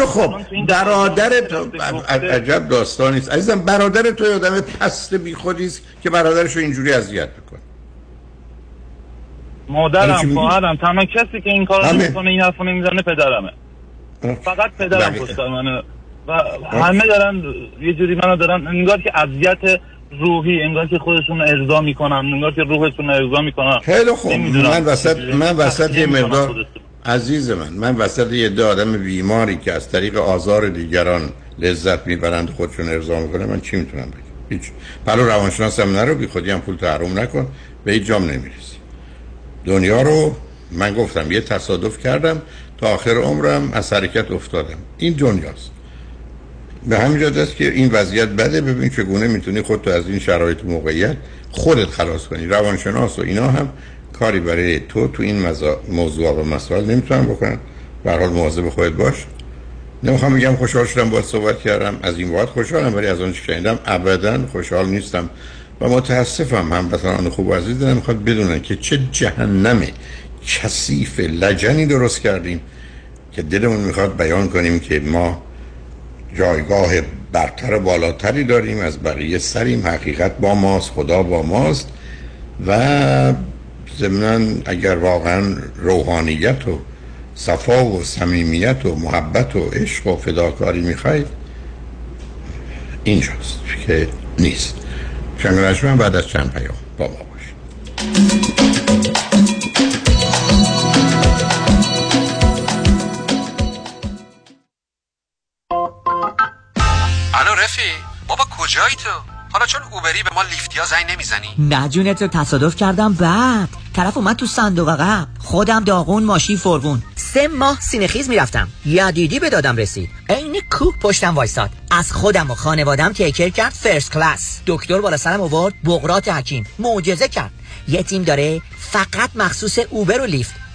این برادر تو عجب داستانی است عزیزم برادر تو آدم پست بی است که برادرش رو اینجوری اذیت می‌کنه. مادرم میگی؟ خواهرم تنها کسی که این کار همه. نمی‌کنه این حرفو نمی‌زنه پدرمه. فقط پدرم بله. پشت منه و همه دارن یه جوری منو دارن انگار که اذیت روحی انگار که خودشون ارضا می‌کنن انگار که روحشون رو ارضا می‌کنن. خیلی خوب. من وسط من وسط یه مقدار. عزیز من من وسط یه عده آدم بیماری که از طریق آزار دیگران لذت می‌برند خودشون ارضا می‌کنه من چی می‌تونم بگم؟ هیچ. پلو روانشناسم نرو بی خودی هم پول تحرم نکن به هیچ جام نمی‌رسی. دنیا رو من گفتم یه تصادف کردم تا آخر عمرم از حرکت افتادم. این دنیاست. به همین جهت است که این وضعیت بده. ببین چگونه می‌تونی خودتو از این شرایط موقعیت خودت خلاص کنی. روانشناس و اینا هم کاری برای تو تو این مزا... موضوع و مسائل نمی‌تونن بکنن. به حال مواظب خودت باش. نمی‌خوام بگم خوشحال شدم باید صحبت کردم. از این وقت خوشحالم ولی از چه شنیدم ابدا خوشحال نیستم. و متاسفم هموطنان خوب و عزیز دلم می‌خواد بدونن که چه جهنم کثیف لجنی درست کردیم که دلمون می‌خواد بیان کنیم که ما جایگاه برتر بالاتری داریم از بقیه سریم. حقیقت با ماست خدا با ماست. و ضمنا اگر واقعا روحانیت و صفا و صمیمیت و محبت و عشق و فداکاری می‌خواید اینجاست که نیست. شنگرشمن بعد از چند پیام با ما باشید. بابا کجایی تو؟ حالا چون اوبری به ما لیفتیا زنگ نمی‌زنی. نه جونت رو تصادف کردم بعد. طرف اومد تو صندوق عقب. خودم داغون ماشین فرغون. سه ماه سینخیز می‌رفتم. یدیدی به دادم رسید. عین کوه پشتم وایساد از خودم و خانوادم تیکر کرد فرست کلاس. دکتر بالا سرم آورد بغرات حکیم. معجزه کرد. یه تیم داره فقط مخصوص اوبر و لیفت.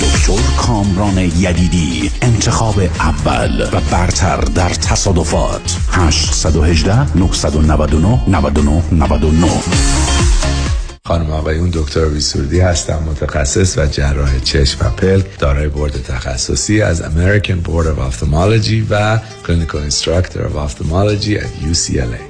دکتر کامران یدیدی انتخاب اول و برتر در تصادفات. 818 999 99 99 خانم آقایون دکتر ویسوردی هستم متخصص و جراح چشم و پلک دارای بورد تخصصی از American Board of Ophthalmology و Clinical Instructor of Ophthalmology at UCLA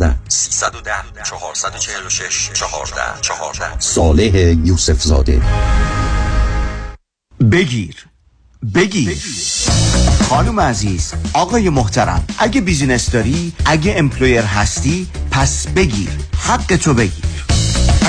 310 446 14 14 صالح یوسف زاده بگیر. بگیر. خانم عزیز آقای محترم اگه business داری اگه employer هستی پس بگیر. حق تو بگیر.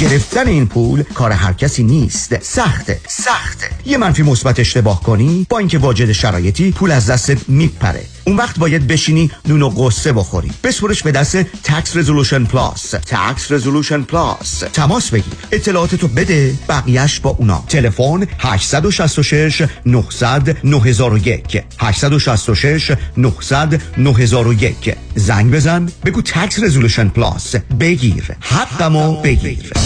گرفتن این پول کار هر کسی نیست. سخته سخته. یه منفی مثبت اشتباه کنی با اینکه واجد شرایطی پول از دستت میپره. اون وقت باید بشینی نون و غصه بخوری. بسپرش به دست Tax Resolution Plus Tax Resolution Plus تماس بگیر. اطلاعاتتو بده بقیهش با اونا. تلفن 866 900 9001 866 900 9001 زنگ بزن. بگو Tax Resolution Plus بگیر. حقمو بگیر.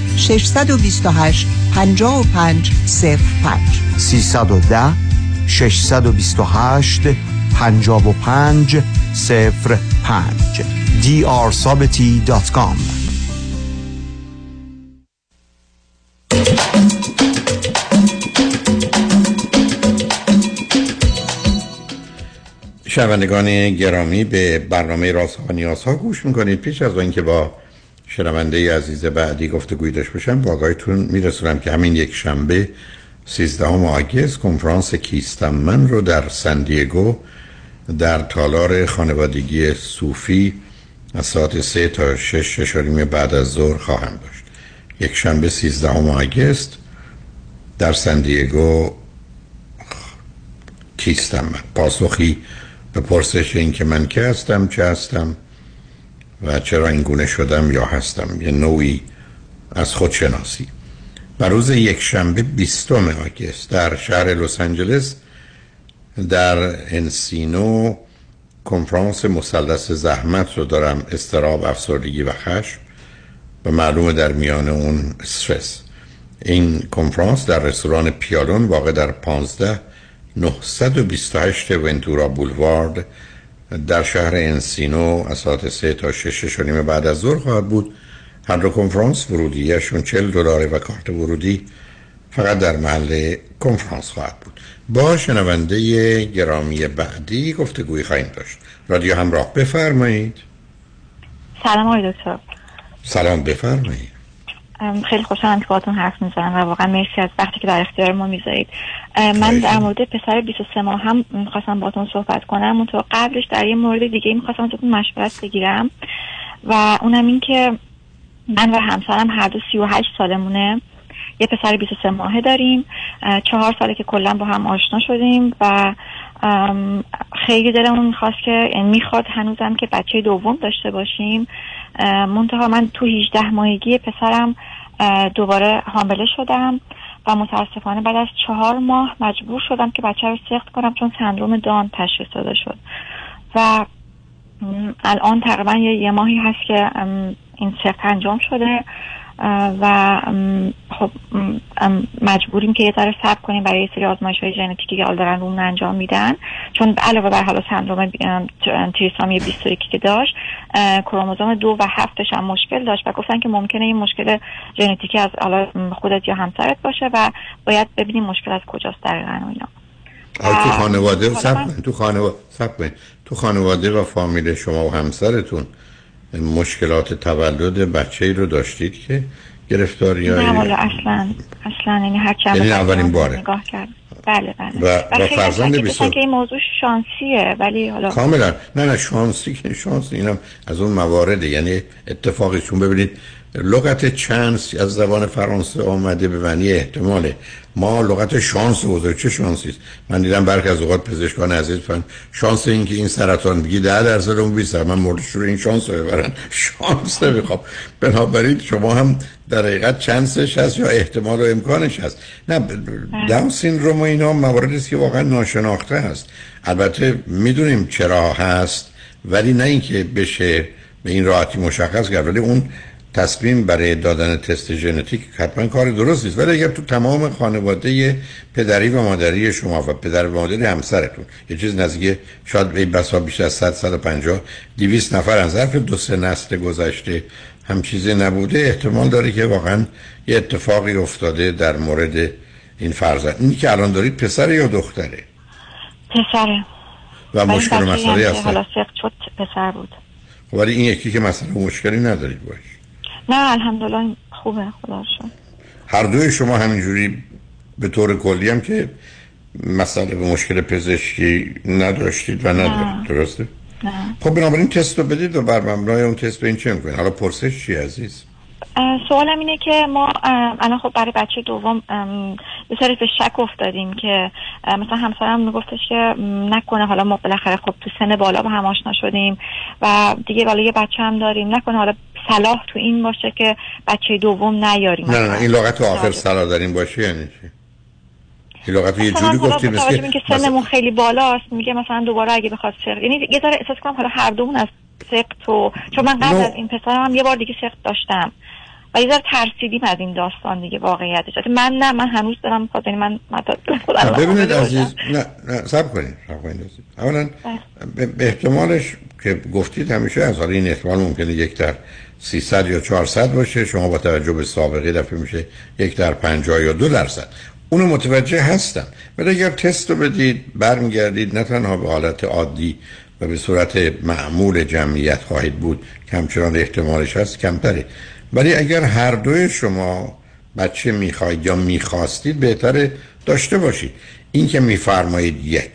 628 55 05 310 628 55 05 drsabati.com شنوندگان گرامی به برنامه راست و نیاز ها گوش می‌کنید. پیش از اینکه با شنونده عزیز بعدی گفتگوی داشت باشم. با آقایتون میرسونم که همین یک شنبه 13 آگست کنفرانس کیستم من رو در سندیگو در تالار خانوادگی صوفی از ساعت 3 تا 6 ششاریم بعد از ظهر خواهم داشت. یک شنبه 13 آگست در سندیگو کیستم من پاسخی به پرسش این که من که هستم چه هستم؟ و چرا این گونه شدم یا هستم یه نوعی از خودشناسی. و روز یک شنبه بیستم آگست در شهر لس آنجلس در انسینو کنفرانس مثلث زحمت رو دارم استراب افسردگی و خشم و معلومه در میان اون استرس. این کنفرانس در رستوران پیالون واقع در 15 928 ونتورا بولوارد در شهر انسینو از ساعت 3 تا 6 نیم بعد از ظهر خواهد بود. هر کنفرانس ورودیشون 40 دلاره و کارت ورودی فقط در محل کنفرانس خواهد بود. با شنونده گرامی بعدی گفتگوی خواهیم داشت. رادیو همراه بفرمایید. سلام آقای دکتر. سلام بفرمایید. خیلی خوشحالم که باهاتون حرف می‌زنم و واقعا مرسی از وقتی که در اختیار ما می‌ذارید. من در مورد پسر 23 ماه هم می‌خواستم باهاتون صحبت کنم. اون تو قبلش در یه مورد دیگه می‌خواستم ازتون مشورت بگیرم و اونم این که من و همسرم هر دو 38 سالمونه. یه پسر 23 ماهه داریم. چهار ساله که کلا با هم آشنا شدیم و خیلی دلمون می‌خواست که یعنی می‌خواد هنوزم که بچه دوم داشته باشیم. منتها من تو 18 ماهگی پسرم دوباره حامله شدم و متاسفانه بعد از چهار ماه مجبور شدم که بچه رو سخت کنم چون سندروم دان تشخیص داده شد. و الان تقریبا یه, ماهی هست که این سخت انجام شده. و خب مجبوریم که یه ذره صبر کنیم برای یه سری آزمایش های ژنتیکی که دارن رومون انجام میدن چون علاوه بر حالا سندروم تریسامی 21 که داشت کروموزوم دو و هفتش هم مشکل داشت و گفتن که ممکنه این مشکل ژنتیکی از حالا خودت یا همسرت باشه و باید ببینیم مشکل از کجاست دقیقا اینا تو خانواده سب. تو خانواده سب. تو خانواده و فامیل شما و همسرتون مشکلات تولد بچه ای رو داشتید که گرفتاری نه والا اصلا اصلا یعنی هر چند یعنی اولین باره. نگاه کرد. بله بله. و- و فرزند شاکر بیست و- گفتن که این موضوع شانسیه ولی حالا کاملا. نه نه شانسی که شانس اینم از اون موارده. یعنی اتفاقی چون ببینید لغت چانس از زبان فرانسه آمده به معنی احتماله. ما لغت شانس بزرگ چه شانسی است؟ من دیدم برخی از اوقات پزشکان عزیز فن شانس این که این سرطان بگی ده درصد اون 20 من مورد شروع این شانس رو ببرن شانس نمی‌خوام. بنابراین شما هم در حقیقت چانسش هست یا احتمال و امکانش هست؟ نه داون سیندروم و اینا مواردی است که واقعا ناشناخته هست. البته می‌دونیم چرا هست ولی نه اینکه بشه به این راحتی مشخص کرد ولی اون تصمیم برای دادن تست ژنتیک حتما کار درست نیست. ولی اگر تو تمام خانواده پدری و مادری شما و پدر و مادری همسرتون یه چیز نزدیک شاید به بسا بیش از 100 150 200 نفر از ظرف دو سه نسل گذشته هم چیزی نبوده احتمال داره که واقعا یه اتفاقی افتاده در مورد این فرزند این که الان دارید پسر یا دختره؟ پسره. و مشکل مسئله هست حالا شد پسر بود. خب ولی این یکی که مثلا مشکلی ندارید باش. نه الحمدلله خوبه خدا شکر. هر دوی شما همینجوری به طور کلی هم که مسئله به مشکل پزشکی نداشتید و ندارید درسته؟ نه خب بنابراین تست رو بدید و بر مبنای اون تست به این چه می‌کنید حالا پرسش چی عزیز سوالم اینه که ما الان خب برای بچه دوم یه سری به شک افتادیم که مثلا همسرم میگفتش که نکنه حالا ما بالاخره خب تو سن بالا با هم آشنا شدیم و دیگه بالا یه بچه هم داریم نکنه حالا صلاح تو این باشه که بچه دوم نیاریم نه نه این لغت آخر سلا داریم باشه یعنی چی این لغت یه جوری با مثل اینکه سنمون خیلی بالاست میگه مثلا دوباره اگه بخواد سخت یعنی یه ذره احساس کنم حالا هر دومون از سخت و چون من قبل. از این پسرم هم یه بار دیگه سخت داشتم و یه ذره ترسیدیم از این داستان دیگه واقعیتش من نه من هنوز دارم می‌خواد یعنی من خودم نه، ببینید عزیز. نه نه سب کنید سب کنید. اولا به به احتمالش که گفتید همیشه از حالا این احتمال ممکنه یک در 300 یا 400 باشه شما با توجه به سابقه دفعه میشه یک در 50 یا دو درصد. اونو متوجه هستم. ولی اگر تست رو بدید برمیگردید نه تنها به حالت عادی و به صورت معمول جمعیت خواهید بود که همچنان احتمالش هست کمتره. ولی اگر هر دوی شما بچه می‌خواهید یا می‌خواستید بهتره داشته باشید. این که میفرمایید یک.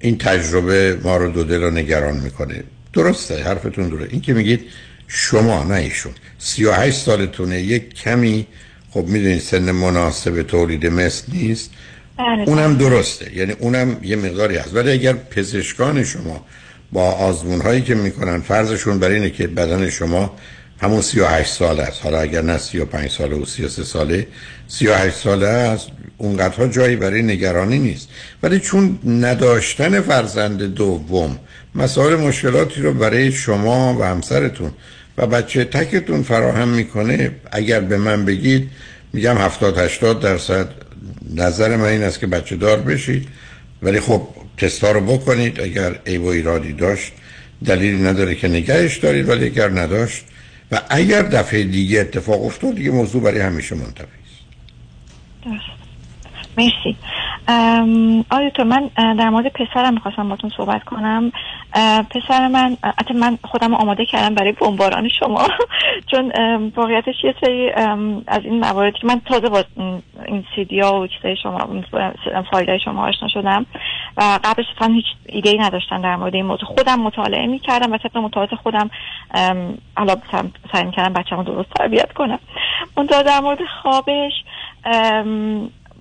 این تجربه ما رو دو دل رو نگران می‌کنه. درسته حرفتون درسته این که میگید شما نه ایشون. 38 سالتونه یک کمی خب می‌دونید سن مناسب تولید مثل نیست. بله. اونم درسته. یعنی اونم یه مقداری هست. ولی اگر پزشکان شما با آزمون هایی که می‌کنن فرضشون بر اینه که بدن شما همون 38 ساله است. حالا اگر نه 35 ساله و 33 ساله 38 ساله است. اونقدرها جایی برای نگرانی نیست. ولی چون نداشتن فرزند دوم مسائل مشکلاتی رو برای شما و همسرتون و بچه تکتون فراهم می‌کنه. اگر به من بگید میگم 70 80 درصد. نظر من این است که بچه دار بشید. ولی خب تستا رو بکنید. اگر ای و ایرادی داشت دلیلی نداره که نگهش دارید ولی اگر نداشت. و اگر دفعه دیگه اتفاق افتاد دیگه موضوع برای همیشه منتفی است. مرسی. آیا تو من در مورد پسرم می‌خواستم باتون صحبت کنم. پسر من حتی من خودم آماده کردم برای بمباران شما. چون واقعیتش یه سری از این مواردی که من تازه با این سیدی ها و چیزای شما فایل شما آشنا شدم و قبلش اصلا هیچ ایده ای نداشتم در مورد این موضوع. خودم مطالعه می‌کردم و طبق مطالعات خودم حالا سعی- می‌کردم بچه‌مو درست تربیت کنم. اون در مورد خوابش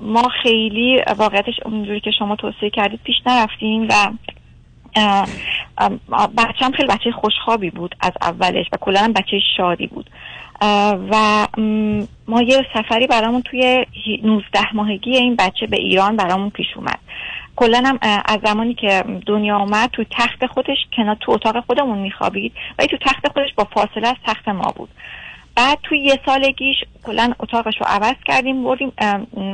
ما خیلی واقعیتش اونجوری که شما توصیه کردید پیش نرفتیم و ام، بچه‌م خیلی بچه خوشخوابی بود از اولش و کلا هم بچه شادی بود. و ما یه سفری برامون توی هی- 19 ماهگی این بچه به ایران برامون پیش اومد. کلا هم از زمانی که دنیا اومد تو تخت خودش کنار تو اتاق خودمون میخوابید. و تو تخت خودش با فاصله از تخت ما بود. بعد توی یه سالگیش کلا اتاقش رو عوض کردیم بردیم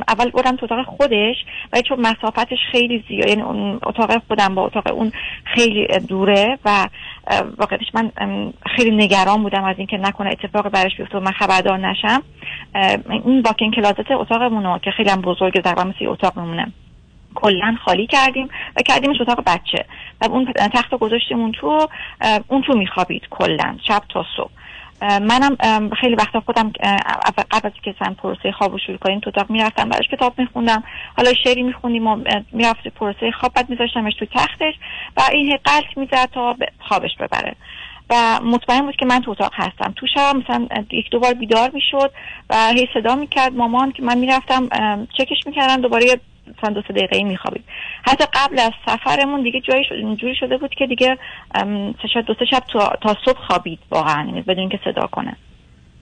اول بردم تو اتاق خودش ولی چون مسافتش خیلی زیاد یعنی اتاق خودم با اتاق اون خیلی دوره و اه، واقعیتش من خیلی نگران بودم از اینکه نکنه اتفاق برش بیفته و من خبردار نشم. این واکین کلازت اتاقمون که خیلی هم بزرگه تقریبا مثل اتاق میمونه کلا خالی کردیم و کردیمش اتاق بچه. و اون تخت گذاشتیم اون تو اون تو میخوابید کلا شب تا صبح. منم خیلی وقتا خودم قبل از که سن پروسه خواب رو شروع کنیم تو اتاق می‌رفتم براش کتاب میخوندم. حالا شعری میخوندیم و می‌رفت پروسه خواب بعد میذاشتمش تو تختش و این قلط می‌زد تا خوابش ببره. و مطمئن بود که من تو اتاق هستم. تو شب مثلا یک دو بار بیدار می‌شد و هی صدا می‌کرد. مامان که من می‌رفتم چکش می‌کردم دوباره مثلا دو سه دقیقه میخوابید حتی قبل از سفرمون دیگه جایی اینجوری شده بود که دیگه شب دو سه شب تا, صبح خوابید واقعا یعنی بدون که صدا کنه.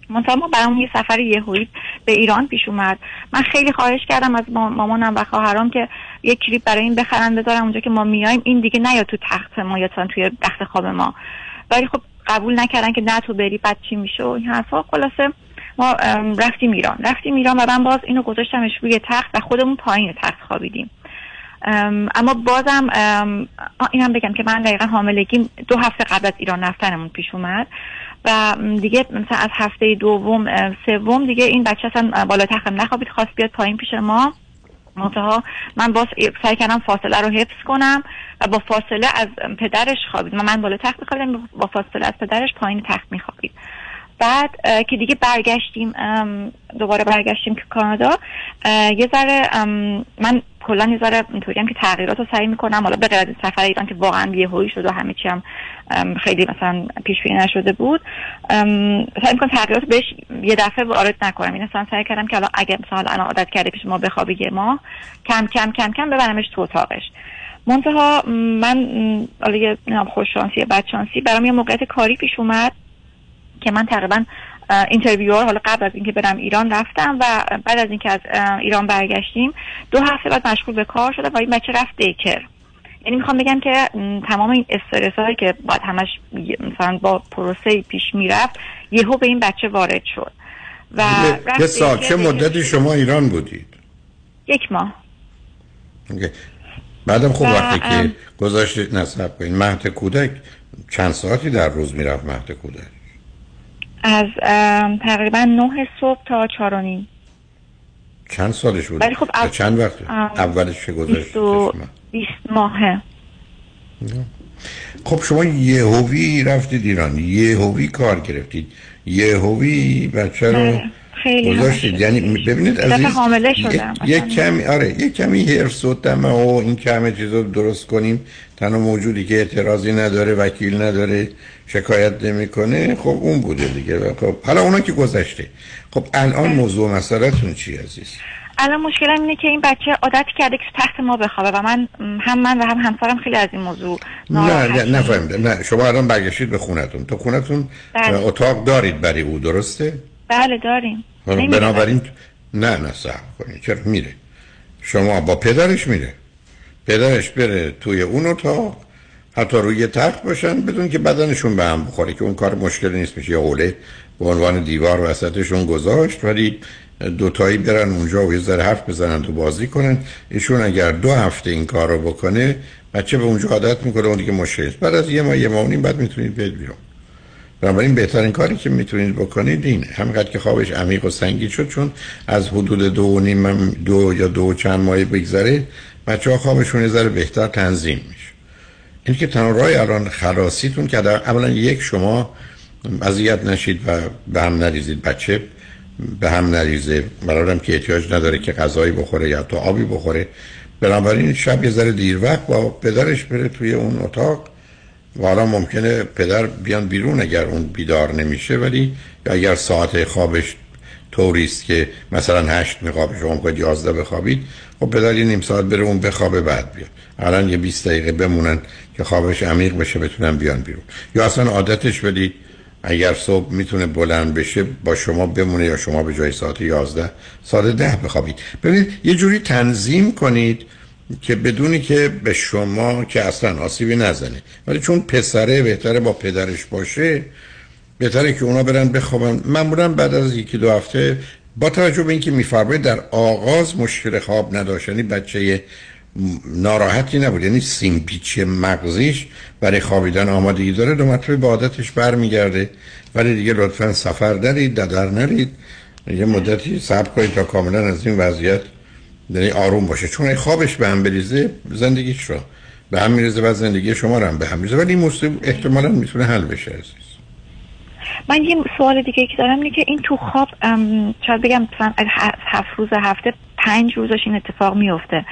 منتها ما برامون یه سفر یهویی به ایران پیش اومد. من خیلی خواهش کردم از ما- مامانم و خواهرام که یک کلیپ برای این بخرن بذارم اونجا که ما میایم. این دیگه نیاد تو تخت ما یا توی تخت خواب ما. ولی خب قبول نکردن که نه تو بری بعد چی میشه و این حرفا. خلاصه ما رفتیم ایران. رفتیم ایران و من باز اینو گذاشتمش روی تخت و خودمون پایین تخت خوابیدیم. ام، اما بازم اینم بگم که من دقیقا حاملگی دو هفته قبل از ایران رفتنمون پیش اومد و دیگه مثلا از هفته دوم سوم دیگه این بچه اصلا بالا تختم نخوابید خواست بیاد پایین پیش ما. منتها من باز سعی کردم فاصله رو حفظ کنم و با فاصله از پدرش خوابید من من بالا تخت میخوابیدم با فاصله از پدرش پایین تخت میخوابید بعد که دیگه برگشتیم دوباره برگشتیم که کانادا یه ذره من کلا یه ذره اینطوری که تغییرات رو سعی می‌کنم حالا به غیر از سفر ایران که واقعا یهویی شد و همه چی هم خیلی مثلا پیش بینی نشده بود سعی می‌کنم تغییرات بهش یه دفعه وارد نکنم. این اصلا سعی کردم که حالا اگه مثلا الان عادت کرده پیش ما بخوابه یه ماه کم کم کم کم ببرمش تو اتاقش. منتها من حالا یه نمی‌دونم خوش شانسی یا بد شانسی برام یه موقعیت کاری پیش اومد. که من تقریبا interview رو حالا قبل از اینکه برم ایران رفتم و بعد از اینکه از ایران برگشتیم دو هفته بعد مشغول به کار شدم و این بچه رفت daycare یعنی می‌خوام بگم که تمام این استرس هایی که باید همش مثلا با پروسه پیش می‌رفت یهو به این بچه وارد شد. و رفت یه سال چه مدتی شما ایران بودید؟ یک ماه. بعدم خب و، وقتی که گذاشتید نصب کنید مهد کودک چند ساعتی در روز می‌رفت مهد کودک؟ از تقریبا نه صبح تا چهار و نیم. چند سالش بود؟ ولی خب اول- چند وقت اولش که گذاشت بیست و بیست ماهه. خب شما یهویی رفتید ایران یهویی کار گرفتید یهویی بچه رو بله، گذاشتید. یعنی ببینید عزیز حامله یک- شدم. یک اصلا. کمی آره یک کمی هرس و طمع و این که همه چیز رو درست کنیم. تنها موجودی که اعتراضی نداره وکیل نداره شکایت نمی‌کنه خب اون بوده دیگه. خب حالا اونا که گذشته. خب الان موضوع مسئلهتون چی عزیز؟ الان مشکلم اینه که این بچه عادت کرده که تخت ما بخوابه و من هم من و هم همسرم خیلی از این موضوع نه. نه نفهمیدم. نه شما الان برگشتید به خونتون. تو خونتون بله. اتاق دارید برای او درسته؟ بله داریم. بنابراین نه نه صبر کنید. چرا؟ میره. شما با پدرش میره. پدرش بره توی اون اتاق. حتی روی تخت باشن بدون که بدنشون به هم بخوره که اون کار مشکلی نیست میشه یه حوله به عنوان دیوار وسطشون گذاشت. ولی دوتایی برن اونجا و یه ذره حرف بزنن و بازی کنن. ایشون اگر دو هفته این کار رو بکنه بچه به اونجا عادت می‌کنه اون دیگه مشکل است بعد از یه ماه یه ماه نیم بعد می‌تونید بیاد بیرون. بنابراین بهترین کاری که می‌تونید بکنید اینه. همینقدر که خوابش عمیق و سنگین شد چون از حدود دو و نیم دو یا دو چند ماه بگذره بچه ها خوابشون یه ذره بهتر تنظیم میشه. این که تنها راه الان خلاصیتون که اولا یک شما اذیت نشید و به هم نریزید بچه به هم نریزه. برادرم که احتیاج نداره که غذایی بخوره یا تو آبی بخوره. بنابراین شب یه ذره دیر وقت با پدرش بره توی اون اتاق و حالا ممکنه پدر بیان بیرون اگر اون بیدار نمیشه ولی اگر ساعت خوابش طوریست که مثلا هشت میخوابه شما می‌خواید یازده بخوابید خب پدر یه نیم ساعت بره اون بخوابه بعد بیاد. الان یه 20 دقیقه بمونن که خوابش عمیق بشه بتونن بیان بیرون. یا اصلا عادتش بدید اگر صبح می‌تونه بلند بشه با شما بمونه یا شما به جای ساعت 11 ساعت ده بخوابید. ببینید یه جوری تنظیم کنید که بدونی که به شما که اصلا آسیبی نزنه. ولی چون پسره بهتره با پدرش باشه بهتره که اونا برن بخوابن. معمولا بعد از یکی دو هفته با توجه به اینکه میفرمایید در آغاز مشکل خواب نداشتنی یعنی بچه ناراحتی نبود یعنی سیمپیچی مغزیش برای خوابیدن آمادگی داره دو مرتبه به عادتش برمیگرده. ولی دیگه لطفا سفر دارید ددر نرید یه مدتی صبر کنید تا کاملا از این وضعیت یعنی آروم باشه. چون خوابش به هم بریزه زندگیش رو به هم میریزه و زندگی شما رو هم به هم میریزه. ولی این احتمالا می‌تونه حل بشه عزیز. من یه سوال دیگه که دارم اینه که این تو خواب شاید بگم مثلا هفت روز هفته پنج روزش این اتفاق میفته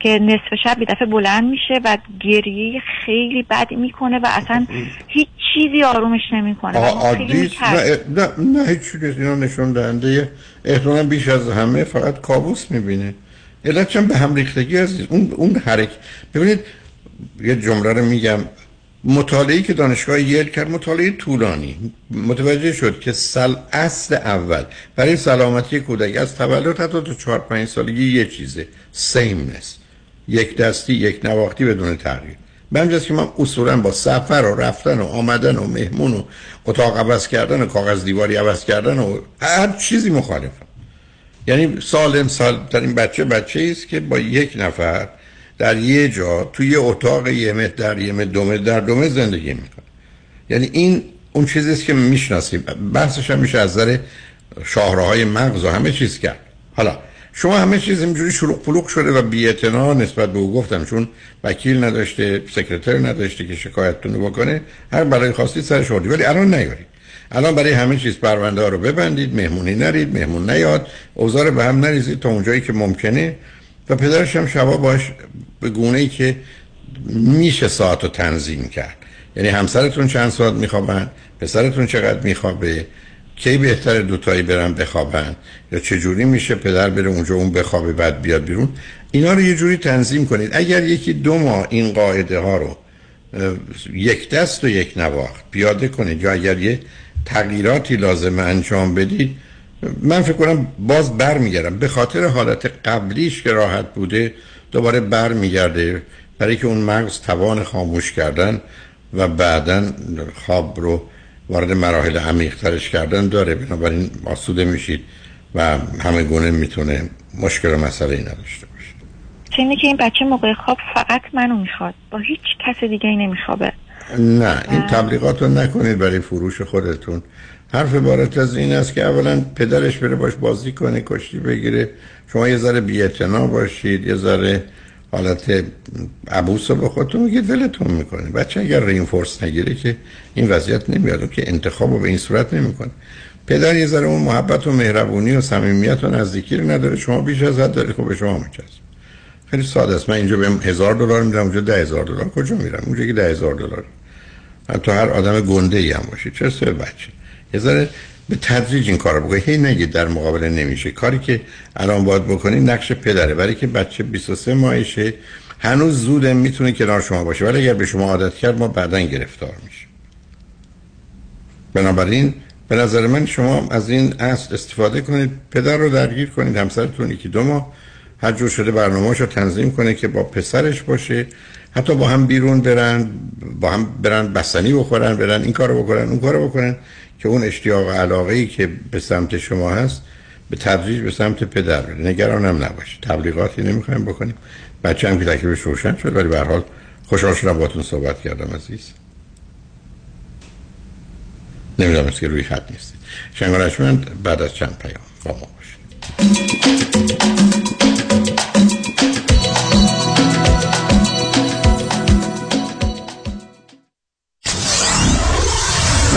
که نصف شب یه دفعه بلند میشه و گریه خیلی بد می‌کنه و اصلا هیچ چیزی آرومش نمی‌کنه. عادی نه نه نه هیچ چیزی اینا نشون دهنده. احتمالا بیش از همه فقط کابوس می‌بینه. علت چون به هم ریختگی عزیز. اون اون حرک ببینید یه جمله رو میگم. مطالعه که دانشگاه یل کرد مطالعه طولانی. متوجه شد که سل اصل اول برای سلامتی کودک از تولد حتی تا 4 5 سالگی یه چیزه سیمنس یک دستی یک نواختی بدون تغییر. به که من اصولا با سفر و رفتن و آمدن و مهمون و اتاق عوض کردن و کاغذ دیواری عوض کردن و هر چیزی مخالفم. یعنی سالم سال این بچه بچه است که با یک نفر در یه جا توی اتاق یه متر در یه متر دو متر در دو متر زندگی می‌کنه. یعنی این اون چیزیست که می‌شناسیم. بحثش هم میشه از نظر شاهراهای مغز و همه چیز کرد. حالا شما همه چیز اینجوری شلوغ پلوغ شده و بی‌اعتنا نسبت به او گفتم چون وکیل نداشته سکرتر نداشته که شکایتتون بکنه هر برای خواستی سر شدی ولی الان نیارید. الان برای همه چیز پرونده ها رو ببندید مهمونی نرید مهمون نیاد اوزار به هم نریزید تا اونجایی که ممکنه. و پدرش هم شبا باش به گونه ای که میشه ساعت رو تنظیم کرد. یعنی همسرتون چند ساعت میخوابن؟ پسرتون چقدر میخوابه؟ کی بهتره دوتایی برن بخوابن؟ یا چه جوری میشه پدر بره اونجا اون بخوابه بعد بیاد بیرون؟ اینا رو یه جوری تنظیم کنید. اگر یکی دو ماه این قاعده ها رو یک دست و یک نواخت پیاده کنید یا اگر یه تغییراتی لازم انجام بدید من فکر کنم باز بر میگردم به خاطر حالت قبلیش که راحت بوده دوباره بر میگرده برای که اون مغز توان خاموش کردن و بعدا خواب رو وارد مراحل عمیقترش کردن داره. بنابراین آسوده میشید و همه گونه می‌تونه مشکل و مسئله نداشته باشه. چه که این بچه موقع خواب فقط منو می‌خواد. با هیچ کس دیگه ای نمیخوابه. نه این تبلیغات رو نکنید برای فروش خودتون. حرف عبارت از این است که اولا پدرش بره باش بازی کنه کشتی بگیره. شما یه ذره بی‌اعتنا باشید یه ذره حالت عبوس رو به خودتون میگید ولتون می‌کنه. بچه اگر رینفورس نگیره که این وضعیت نمیاد که انتخاب رو به این صورت نمی‌کنه. پدر یه ذره اون محبت و مهربونی و صمیمیت و نزدیکی رو نداره شما بیش از حد داره خب به شما میچسب خیلی ساده است. من اینجا به هزار دلار میدم اونجا ده هزار دلار. کجا میرم؟ اونجا که ده هزار دلار حتی هر آدم گنده ای هم باشه چه سه بچه؟ یه به تدریج این کار بکنید هی نگید در مقابله نمیشه. کاری که الان باید بکنید نقش پدره. برای که بچه 23 ماهشه هنوز زوده می‌تونه کنار شما باشه. ولی اگر به شما عادت کرد ما بعدا گرفتار میشه بنابراین به نظر من شما از این اصل استفاده کنید. پدر رو درگیر کنید. همسرتون یکی دو ماه. هر جور شده برنامه‌اش رو تنظیم کنه که با پسرش باشه. حتی با هم بیرون برن با هم برن بستنی بخورن برن این کارو بکنن اون کارو بکنن. که اون اشتیاق و علاقه ای که به سمت شما هست به تدریج به سمت پدر بره نگرانم نباشه تبلیغاتی نمی‌خوایم بکنیم. بچه هم که تکلیفش روشن شد ولی به حال خوشحال شدم باتون صحبت کردم عزیز. نمی‌دونم که روی خط نیستید. شنگانشمند بعد از چند پیام با ما باشید.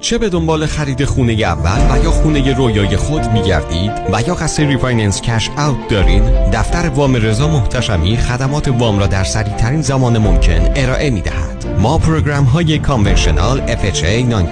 چه به دنبال خرید خونه اول و یا خونه رویای خود می گردید و یا قصد refinance cash out دارید دفتر وام رضا محتشمی خدمات وام را در سریع ترین زمان ممکن ارائه می دهد ما پروگرام های کانونشنال FHA نان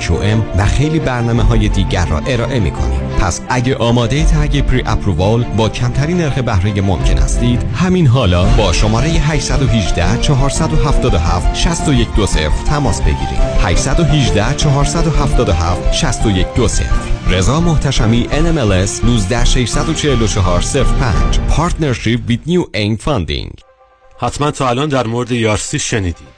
و خیلی برنامه های دیگر را ارائه می کنیم پس اگه آماده تگ پری اپرووال با کمترین نرخ بهره ممکن هستید همین حالا با شماره 818 477 6120 تماس بگیرید. 818 477 6120 رضا محتشمی NMLS 19644 05 Partnership with New Aim Funding. حتما تا الان در مورد ERC شنیدید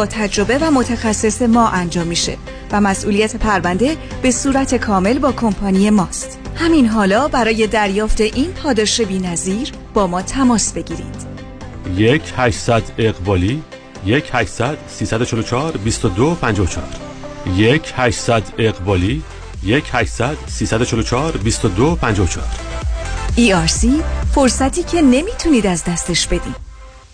تجربه و متخصص ما انجام میشه و مسئولیت پرونده به صورت کامل با کمپانی ماست. همین حالا برای دریافت این پاداش بی‌نظیر با ما تماس بگیرید. یک 800 اقبالی یک 800 344 22 54 یک 800 اقبالی یک 800 344 22 54 ERC فرصتی که نمی‌تونید از دستش بدید.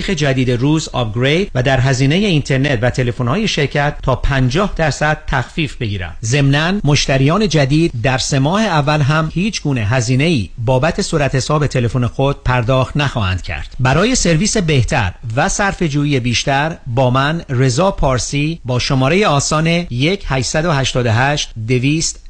تاریخ جدید روز upgrade و در هزینه اینترنت و تلفن‌های شرکت تا 50 درصد تخفیف بگیرم. ضمناً مشتریان جدید در سه ماه اول هم هیچ گونه هزینه ای بابت صورت حساب تلفن خود پرداخت نخواهند کرد. برای سرویس بهتر و صرف جویی بیشتر با من رضا پارسی با شماره آسان 1 888 200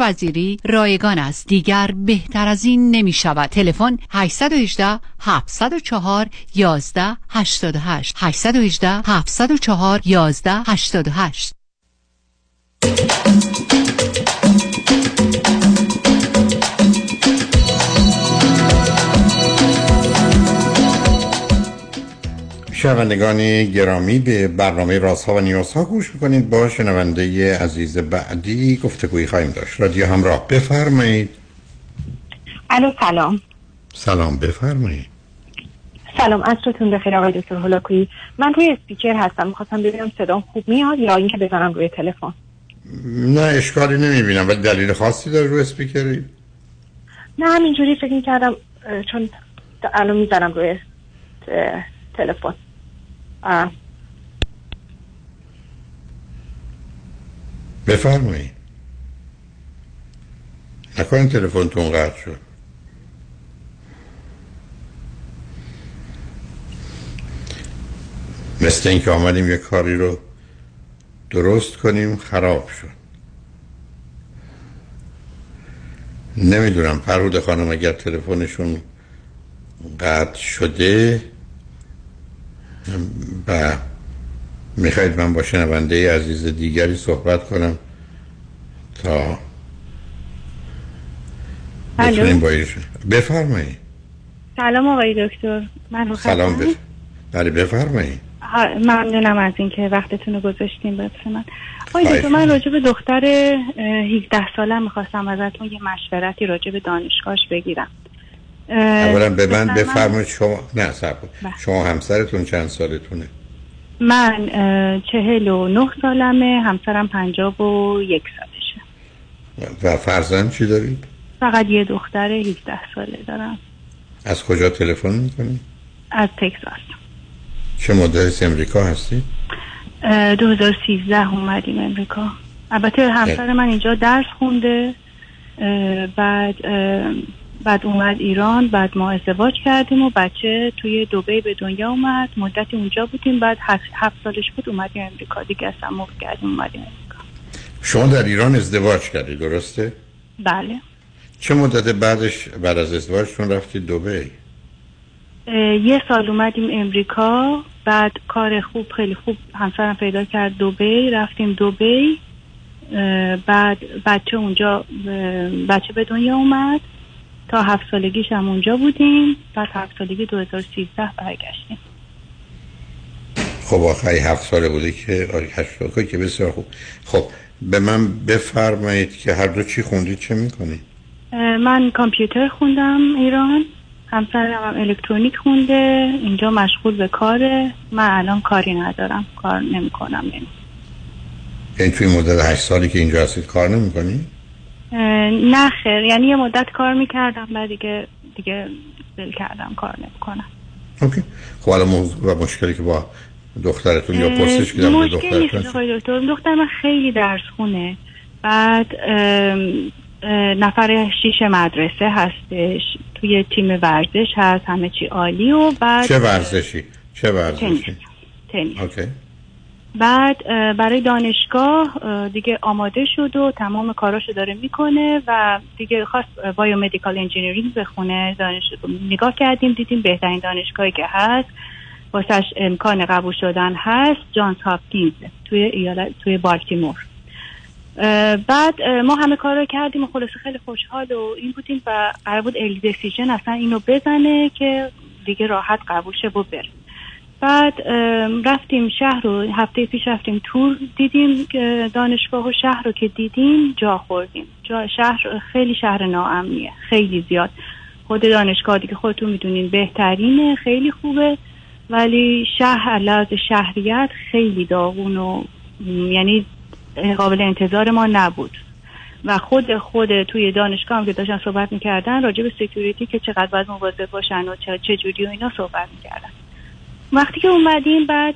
وزیری رایگان است. دیگر بهتر از این نمی شود تلفن 818 704 11 88 818 704 11 88 شنوندگان گرامی به برنامه رازها و نیازها گوش می‌کنید. با شنونده عزیز بعدی گفتگویی خواهیم داشت. رادیو همراه بفرمایید. الو سلام. سلام بفرمایید. سلام عصرتون بخیر آقای دکتر هولاکویی. من روی اسپیکر هستم. می‌خواستم ببینم صدام خوب میاد یا اینکه بزنم روی تلفن. نه اشکالی نمی‌بینم. ولی دلیل خاصی داره روی اسپیکری؟ نه همینجوری فکر کردم چون الان می‌زنم روی تلفن. بفرمایید نکنین تلفنتون قطع شد. مثل اینکه آمدیم یه کاری رو درست کنیم خراب شد. نمی‌دونم پرود خانم اگر تلفنشون قطع شده و می‌خواید من با شنونده عزیز دیگری صحبت کنم تا بتونیم با بفرمایید سلام آقای دکتر. من سلام بف... بله بفرمایید ممنونم از اینکه وقتتون رو گذاشتیم به من. آقای دکتر من راجع به دختر 17 سالم می‌خواستم ازتون یه مشورتی راجع به دانشگاهش بگیرم. اولا به من بفرمایید. شما نه سب شما همسرتون چند سالتونه؟ من چهل و نه سالمه همسرم پنجاب و یک سالشه. و فرزند چی دارید؟ فقط یه دختر 17 ساله دارم. از کجا تلفن می‌کنید؟ از تکساس چه مدت امریکا هستی؟ 2013 اومدیم امریکا. البته همسر من اینجا درس خونده بعد بعد اومد ایران بعد ما ازدواج کردیم و بچه توی دوبی به دنیا اومد. مدتی اونجا بودیم بعد هفت سالش بود اومدیم امریکا. دیگه اصلا موقع کردیم اومدیم امریکا. شما در ایران ازدواج کردی درسته؟ بله. چه مدت بعدش بعد از ازدواجتون رفتی دوبی؟ یه سال اومدیم امریکا. بعد کار خوب خیلی خوب همسرم پیدا کرد دوبی رفتیم دوبی بعد بچه اونجا بچه به دنیا اومد. تا هفت سالگیش هم اونجا بودیم بعد هفت سالگی 2013 برگشتیم. خب آخری هفت ساله بوده که هشت که بسیار خوب. خب به من بفرمایید که هر دو چی خوندید چه می‌کنید؟ من کامپیوتر خوندم ایران همسرم هم الکترونیک خونده اینجا مشغول به کاره. من الان کاری ندارم کار نمی‌کنم. یعنی این توی مدت هشت سالی که اینجا هستید کار نمی‌کنی؟ نه خیر. یعنی یه مدت کار می‌کردم بعد دیگه دیگه دل کردم کار نمی‌کنم. اوکی. خب موضوع و مشکلی که با دخترتون یا پرسش به دخترتون دکتر. دختر من خیلی درس خونه. بعد نفر شیش مدرسه هستش. توی تیم ورزش هست همه چی عالی و بعد چه ورزشی؟ چه ورزشی؟ تنیس, تنیس. OK. بعد برای دانشگاه دیگه آماده شد و تمام کاراشو داره می‌کنه و دیگه خواست biomedical engineering بخونه دانش نگاه کردیم دیدیم بهترین دانشگاهی که هست واسش امکان قبول شدن هست جانز هاپکینز توی ایالت توی بالتیمور. بعد ما همه کار رو کردیم و خلاصه خیلی خوشحال و این بودیم و قرار بود الی اصلا اینو بزنه که دیگه راحت قبول شه و بره. بعد رفتیم شهر رو هفته پیش رفتیم تور دیدیم دانشگاه و شهر رو که دیدیم جا خوردیم. جا شهر خیلی شهر ناامنیه خیلی زیاد. خود دانشگاه دیگه خودتون می‌دونین بهترینه خیلی خوبه. ولی شهر لحاظ شهریت خیلی داغون و یعنی قابل انتظار ما نبود. و خود خود توی دانشگاه هم که داشتن صحبت می‌کردن راجع به security که چقدر باید مواظب باشن و چه جوری و اینا صحبت می‌کردن. وقتی که اومدیم بعد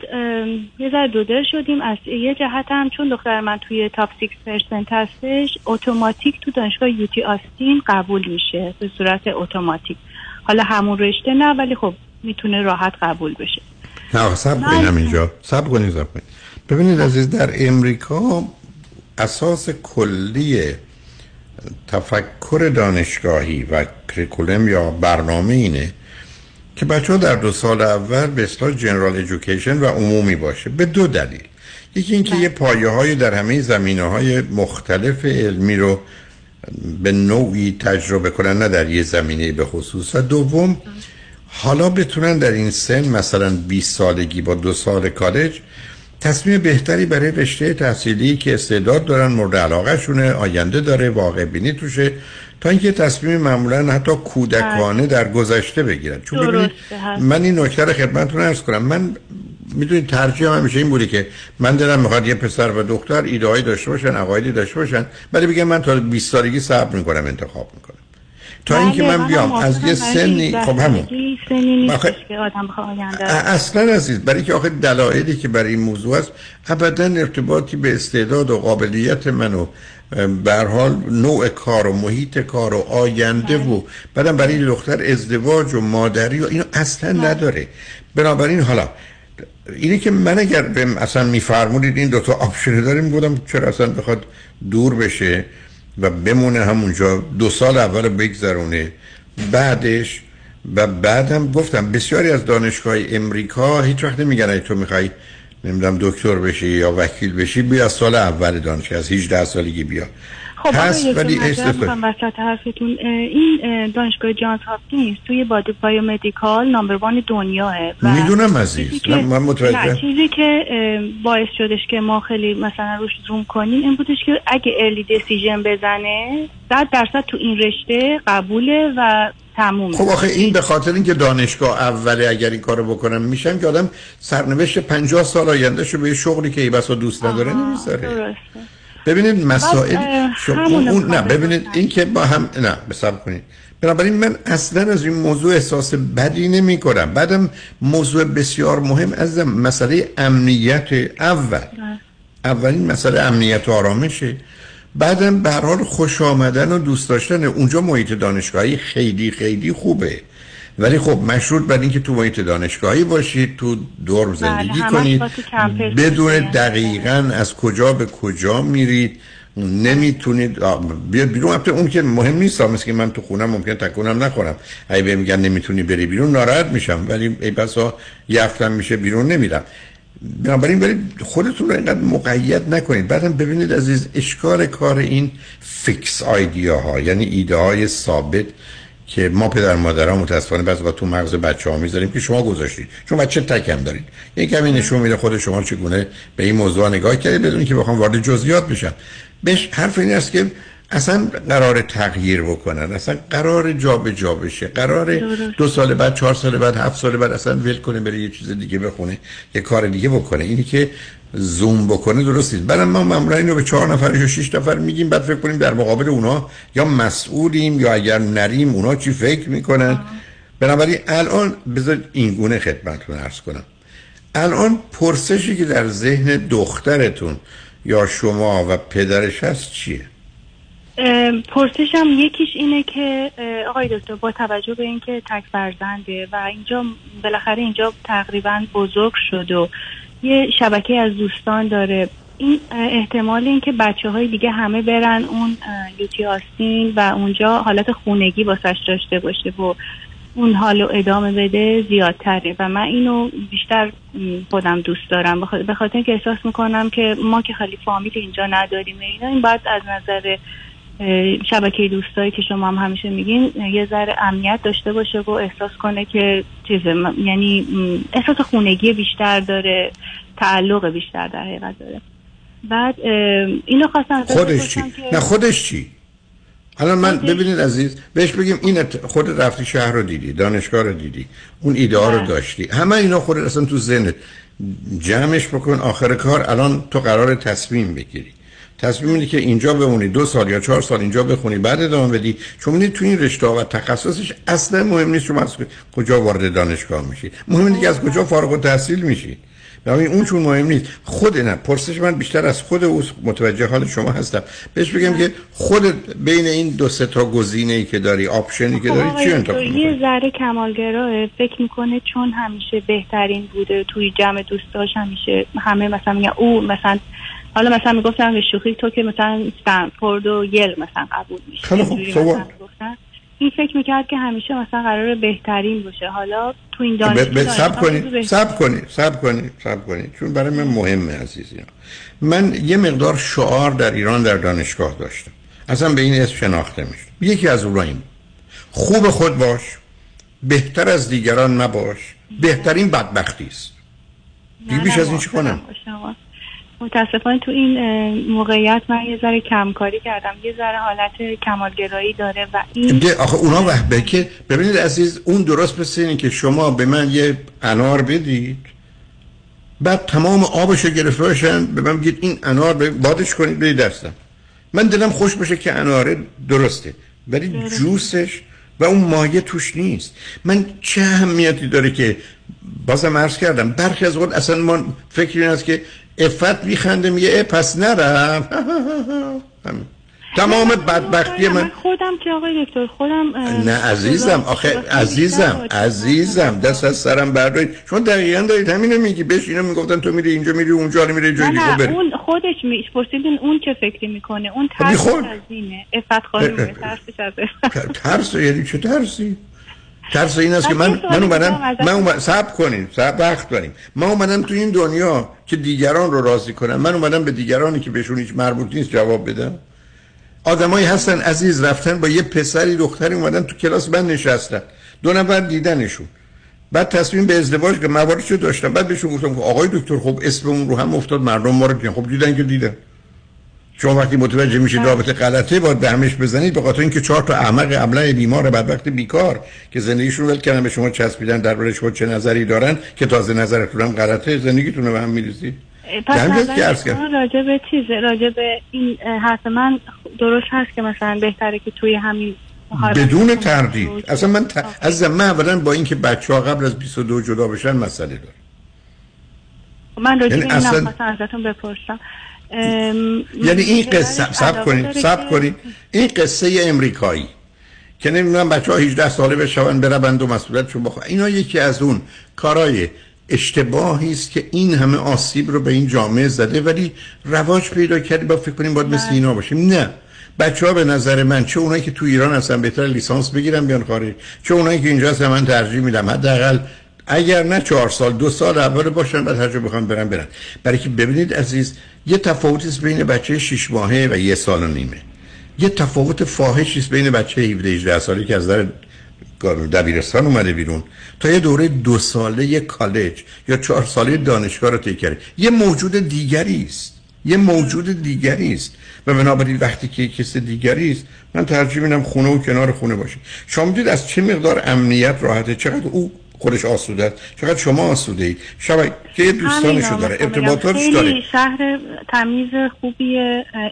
یه ذره دودر شدیم. از یه جهت هم چون دختر من توی top 6 percent هستش اتوماتیک تو دانشگاه UT Austin قبول میشه به صورت اتوماتیک. حالا همون رشته نه ولی خب می‌تونه راحت قبول بشه. نه سب کنیم اینجا سب کنیم سب کنیم ببینید عزیز در امریکا اساس کلی تفکر دانشگاهی و کریکولم یا برنامه اینه که بچه ها در دو سال اول به اصلاح جنرال ایژوکیشن و عمومی باشه به دو دلیل. یکی اینکه یه پایه های در همه زمینه های مختلف علمی رو به نوعی تجربه کنن نه در یه زمینه به خصوص. و دوم حالا بتونن در این سن مثلا 20 سالگی با دو سال کالج تصمیم بهتری برای رشته تحصیلی که استعداد دارن مورد علاقه شونه آینده داره واقع بینی توشه. تا اینکه تصمیم معمولا حتی کودکانه در گذشته بگیرن. چون ببینید من این نکته رو خدمتتون ارز کنم. من می‌دونید ترجیح هم همیشه این بوده که من دلم می‌خواد یه پسر و دختر ایده داشته باشن عقایدی داشته باشن ولی بگم من تا 20 سالگی صبر می‌کنم انتخاب می‌کنم. تا اینکه من بیام از یه سنی خب همون. اصلا عزیز برای که آخه دلایلی که برای این موضوع است ابدا ارتباطی به استعداد و قابلیت من و به حال نوع کار و محیط کار و آینده و بعدم برای دختر ازدواج و مادری و اینو اصلا نداره. بنابراین حالا اینه که من اگر اصلا میفرمودید این دوتا option داریم بودم چرا اصلا بخواد دور بشه و بمونه همونجا دو سال اول بگذرونه بعدش و بعدم گفتم بسیاری از دانشگاه امریکا هیچ وقت نمیگن تو می‌خوای نمی‌دونم دکتر بشی یا وکیل بشی بیا از سال اول دانشگاه از 18 سالگی بیا. خب هست ولی وسط حرفتون. این دانشگاه جانز هاپکینز توی بادی biomedical number one دنیاه می‌دونم عزیز که من متوجه چیزی که باعث شدش که ما خیلی مثلا روش زوم کنیم این بودش که اگه ارلی دیسیژن بزنه 100 درصد تو این رشته قبوله و تمومه. خب آخه این به خاطر اینکه دانشگاه اوله اگر این کارو بکنم میشم که آدم سرنوشت 50 سال آینده شو به شغلی که ای بسا دوست نداره نمی‌ذاره. ببینید مسائل اون نه ببینید این که با هم نه بساب کنید. بنابراین من اصلا از این موضوع احساس بدی نمی کنم بعدم موضوع بسیار مهم از مسئله امنیت اول. اولین مسئله امنیت و آرامشه. بعدم به حال خوش آمدن و دوست داشتن. اونجا محیط دانشگاهی خیلی خیلی خوبه. ولی خب مشروط بر اینکه تو محیط دانشگاهی باشید تو دور بله، زندگی کنید. بدون دقیقا از کجا به کجا میرید نمی‌تونید بیاد بیرون. البته اون که مهم نیست مثل که من تو خونم ممکن تکونم نخورم. اگه بهم میگن نمی‌تونی بری بیرون ناراحت میشم. ولی ای بسا یه هفتم میشه بیرون نمیرم. بنابراین ولی خودتون رو اینقدر مقید نکنید. بعدم ببینید عزیز اشکال کار این فیکس آیدیا ها یعنی ایده های ثابت که ما پدر مادرها متاسفانه بعضی وقت تو مغز بچه ها می‌ذاریم که شما گذاشتید. چون بچه تکم دارید. یه کمی نشون میده خود شما چگونه به این موضوع نگاه کردید بدون که بخوام وارد جزئیات بشم. بهش حرف این است که اصلا قرار تغییر بکنن اصلا قرار جا به جا بشه قرار دو سال بعد چهار سال بعد هفت سال بعد اصلا ول کنه بره یه چیز دیگه بخونه یه کار دیگه بکنه. اینی که زوم بکنه درست نیست. بعد ما معمولا اینو به چهار نفر یا شش نفر میگیم بعد فکر کنیم در مقابل اونا یا مسئولیم یا اگر نریم اونا چی فکر می‌کنن؟ بنابراین الان بذار این گونه خدمتتون عرض کنم. الان پرسشی که در ذهن دخترتون یا شما و پدرش هست چیه؟ پرسشم یکیش اینه که آقای دکتر با توجه به اینکه تک فرزنده و اینجا بالاخره اینجا تقریبا بزرگ شد و یه شبکه از دوستان داره این احتمال این که بچه های دیگه همه برن اون یوتی آستین و اونجا حالت خونگی واسش داشته باشه و اون حالو ادامه بده زیادتره. و من اینو بیشتر خودم دوست دارم. به خاطر اینکه احساس می‌کنم که ما که خیلی فامیل اینجا نداریم اینا این باید از نظر شبکه دوستایی که شما هم همیشه میگین یه ذره امنیت داشته باشه و احساس کنه که چیز یعنی احساس خونگی بیشتر داره تعلق بیشتر در حقیقت داره. بعد اینو خواستم خودش چی؟ نه خودش چی؟ الان من ببینید عزیز بهش بگیم این خود رفتی شهر رو دیدی دانشگاه رو دیدی اون ایده ها رو داشتی. همه اینا خود اصلا تو ذهنت. جمعش بکن آخر کار الان تو قرار تصمیم بگیری. تصمیم اینه که اینجا بمونی دو سال یا چهار سال اینجا بخونی بعد ادامه بدی. چون می‌دید تو این رشته و تخصصش اصلا مهم نیست شما از کجا وارد دانشگاه میشی. مهم اینه که از کجا فارغ التحصیل میشی. ببین اون چون مهم نیست. خود نه پرسش من بیشتر از خود او متوجه حال شما هستم. بهش بگم که خود بین این دو سه تا گزینه ای که داری آپشنی که داری چی انتخاب یه ذره کمالگراه. فکر می‌کنه چون همیشه بهترین بوده توی جمع دوستاش همیشه همه مثلا میگن او مثلا حالا مثلا می‌گفتن به شوخی تو که مثلا استنفورد و یل مثلا قبول میشه. خیلی خوب. این فکر می‌کرد که همیشه مثلا قرار بهترین باشه. حالا تو این دانشگاه سب کنید سب کنید سب کنید سب کنید چون برای من مهمه عزیزی من یه مقدار شعار در ایران در دانشگاه داشتم. اصلا به این اسم شناخته میشه یکی از اونها این خوب خود باش. بهتر از دیگران مباش بهترین بدبختی است. بیش از این چی کنم؟ متاسفانه تو این موقعیت من یه ذره کمکاری کردم. یه ذره حالت کمالگرایی داره و این آخه اونا وقت که ببینید عزیز اون درست مثل اینه که شما به من یه انار بدید بعد تمام آبشو گرفته باشن به من بگید این انار بادش کنید بدید دستم. من دلم خوش بشه که اناره درسته ولی جوسش و اون مایه توش نیست. من چه اهمیتی داره که بازم عرض کردم برخی از وقت اصلا ما فکر این است که افت میخنده میگه پس نرم تمام بدبختی من. خودم که آقای دکتر خودم نه عزیزم آخه عزیزم عزیزم دست از سرم بردارید. چون دقیقا دارید همینو میگی. بهش اینو می‌گفتن تو میری اینجا میری اونجا میری جایی نه نه اون خودش می پرسیدین اون چه فکری می‌کنه؟ اون ترس از اینه. افت خانم ترسش از ترس یعنی چه ترسی؟ ترس این است که من من اومدم من اومدم صبر کنیم صبر وقت داریم. من اومدم تو این دنیا که دیگران رو راضی کنم. من اومدم به دیگرانی که بهشون هیچ مربوط نیست جواب بدم. آدمایی هستن عزیز رفتن با یه پسری دختری اومدن تو کلاس من نشستن. دو نفر دیدنشون. بعد تصمیم به ازدواج که مواردشو داشتم. بعد بهشون گفتم که آقای دکتر خب اسم اون رو هم افتاد مردم ما رو خب دیدن که دیدن. شما وقتی متوجه میشید رابطه غلطه باید به همش بزنید به خاطر اینکه چهار تا احمق ابله بیمار بدبخت بیکار که زندگیشون ول کردن به شما چسبیدن در شما چه نظری دارن که تازه نظرتون هم غلطه زندگیتون رو به هم میریزید. پس راجع به چیزه؟ راجع به این حرف من درست هست که مثلا بهتره که توی همین بدون تردید. اصلا من ت... از من اولا با اینکه بچه ها قبل از 22 جدا بشن مسئله دارم. من راجع به یعنی این اصلا... ازتون بپرسم. یعنی این قصه سب کنید سب کنید این قصه امریکایی که نمی‌دونم بچه ها 18 ساله بشون بربند و مسئولیتشون بخواه اینا یکی از اون کارای اشتباهی است که این همه آسیب رو به این جامعه زده ولی رواج پیدا کردی با فکر کنیم باید مثل اینا باشیم. نه. بچه ها به نظر من چه اونایی که تو ایران هستن بهتر لیسانس بگیرن بیان خارج چه اونایی که اینجا هستن من ترجیح میدم حداقل اگر نه چهار سال دو سال اول باشن بعد هر جا بخوام برن برن. برای که ببینید عزیز یه تفاوتی بین بچه 6 ماهه و یه سال و نیمه. یه تفاوت فاحشی بین بچه 17 18 ساله که از در دبیرستان اومده بیرون. تا یه دوره دو ساله یه کالج یا چهار ساله دانشگاه رو طی کرده. یه موجود دیگری است. یه موجود دیگری است. و بنابراین وقتی که کس دیگری است من ترجیح میدم خونه و کنار خونه باشه. شما می‌دید از چه مقدار امنیت راحته؟ چقدر او خودش آسوده است. چقدر شما آسوده اید شما که دوستانشو داره ارتباطاتش داره. شهر تمیز خوبی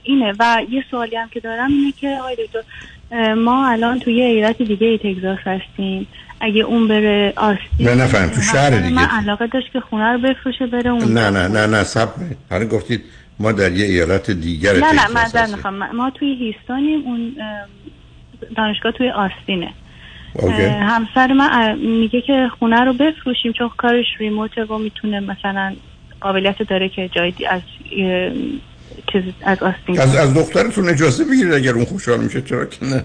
اینه. و یه سوالی هم که دارم اینه که آقای دکتر ما الان توی ایالت دیگه ای تگزاس هستیم. اگه اون بره آستین نه نفهم. تو شهر دیگه. من علاقه داشت که خونه رو بفروشه بره اون نه نه نه نه سب حالا گفتید ما در یه ایالت دیگر نه نه من ما توی هیستانیم اون دانشگاه توی آستینه. همسر من میگه که خونه رو بفروشیم چون کارش ریموته و می‌تونه مثلا قابلیت داره که جایی از چیز از آستین. از, از دخترتون اجازه بگیرید اگر اون خوشحال میشه؟ چرا که نه.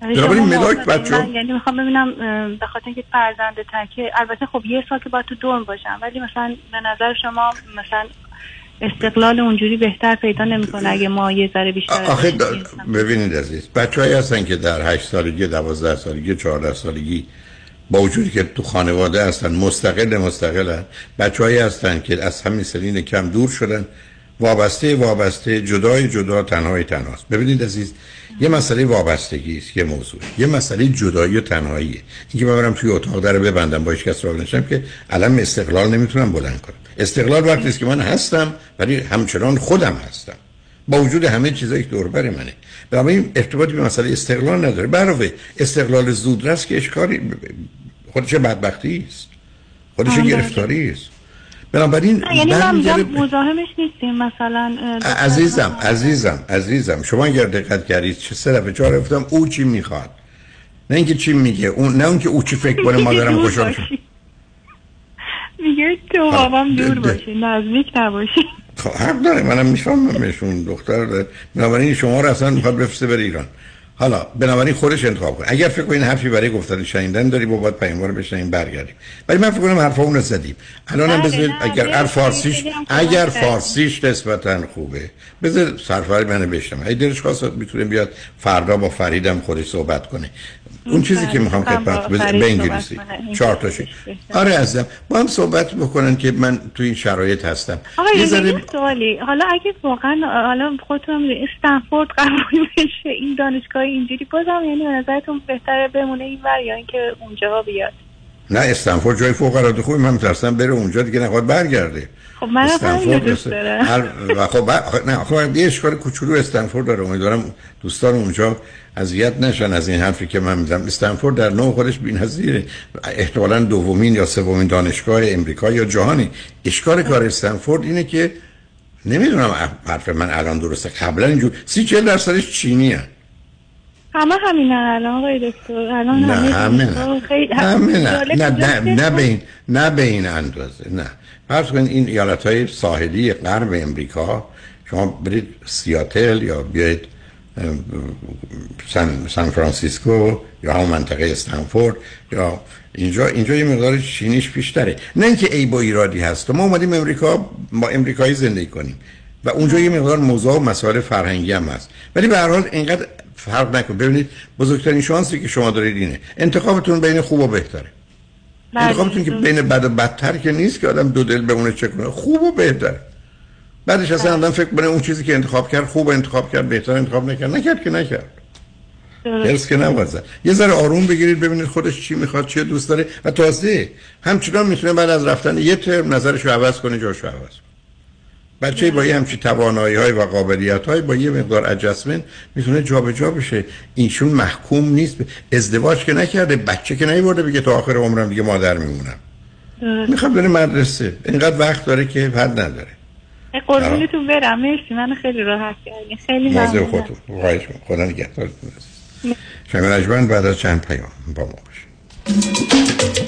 بنابراین ملاک بچه یعنی می‌خوام ببینم به خاطر اینکه فرزند تکه البته خب یه سال که باید تو دوم باشم ولی مثلا به نظر شما مثلا استقلال اونجوری بهتر پیدا نمی‌کنه اگه ما یه ذره بیشتر آخه ببینید عزیز بچه‌ای هستن که در 8 سالگی 12 سالگی 14 سالگی با وجودی که تو خانواده هستن مستقل مستقلن. بچه‌ای هستن که از همین سنین کم دور شدن. وابسته وابسته جدای جدا تنهای تنهاست. ببینید عزیز یه مسئله وابستگی است یه موضوع. یه مسئله جدایی و تنهاییه اینکه من برم توی اتاق در ببندم با هیچ کس راه نشم که علم استقلال نمی‌تونم بلند کنم. استقلال وقتی است که من هستم ولی همچنان خودم هستم. با وجود همه چیزایی که دور بر منه. بنابراین ارتباطی به مسئله استقلال نداره. برای استقلال زودرس که اشکاری خودش بدبختی است. خودش گرفتاری است. بنابراین یعنی من مزاحمش نیستیم مثلا عزیزم عزیزم عزیزم شما اگر دقت کردید چه سه دفعه چهار گفتم او چی می‌خواد؟ نه اینکه چی میگه اون نه اون که او چی فکر کنه مادرم خوشحال شد. میگه تو بابام دور باشی نزدیک نباشی. خب حق داره منم میفهممشون دختر داره. بنابراین شما رو اصلا می‌خواد بفرسته بر ایران. حالا بنابراین خودش انتخاب کنه. اگر فکر کنین حرفی برای گفتن شنیدن داری با باید پیام رو بشنیم برگردیم. ولی من فکر کنم حرفا اون رو زدیم. الان هم بذارید اگر هر فارسیش اگر فارسیش نسبتا خوبه بذار سرفاری منو بشنم اگه دلش خواست می‌تونه بیاد فردا با فریدم خودش صحبت کنه. اون چیزی که می‌خوام خدمت به انگلیسی چهار تاشی. آره عزیزم. با هم صحبت بکنن که من تو این شرایط هستم. یه ذره سوالی. حالا اگه واقعا حالا خودتون استنفورد قبول بشه این دانشگاه اینجوری بازم یعنی به نظرتون بهتره بمونه این ور یا اینکه اونجا بیاد؟ نه استنفورد جای فوق العاده خوبی من میترسم بره اونجا دیگه نخواد برگرده. خب من همین دوست دارم. هر خب نه خب یه اشکال کوچولو استنفورد داره. امیدوارم دوستان اونجا اذیت نشن از این حرفی که من می‌زنم. استنفورد در نوع خودش بی‌نظیره. احتمالاً دومین یا سومین دانشگاه امریکا یا جهانی. اشکال کار استنفورد اینه که نمی‌دونم حرف من الان درسته. قبلا اینجور سی چهل درصدش چینی هست همه همین الان آقای دکتر. الان نه همه نه نه نه نه به این نه به این اندازه نه. فرض کنید این ایالت های ساحلی غرب امریکا شما برید سیاتل یا بیاید سان, سان فرانسیسکو یا همون منطقه استنفورد یا اینجا اینجا یه مقدار چینیش بیشتره. نه اینکه ای با ایرادی هست. ما اومدیم امریکا با امریکایی زندگی کنیم. و اونجا یه مقدار موضوع و مسائل فرهنگی هم هست. ولی به هر حال اینقدر فرق نکن. ببینید بزرگترین شانسی که شما دارید اینه. انتخابتون بین خوب و بهتره. بله. انتخابتون که بین بد و بدتر که نیست که آدم دو دل بمونه چه کنه. خوب و بهتر. بعدش اصلا آدم فکر کنه اون چیزی که انتخاب کرد خوب انتخاب کرد بهتر انتخاب نکرد. نکرد که نکرد. درست. که نوازد یه ذره آروم بگیرید ببینید خودش چی می‌خواد چه دوست داره. و تازه همچنان می‌تونه بعد از رفتن یه ترم نظرش رو عوض کنه جاشو عوض بچه با یه همچی توانایی های و قابلیت های با یه مقدار اجسمن می‌تونه جابجا بشه. اینشون محکوم نیست. ازدواج که نکرده بچه که نیورده بگه تا آخر عمرم دیگه مادر میمونم. می‌خوام بره مدرسه. اینقدر وقت داره که حد نداره. قربونتون برم. مرسی. من خیلی راحت کردین. خیلی ممنونم. خودتون. خدا نگهدارتون. شما بعد از چند پیام با ما باشید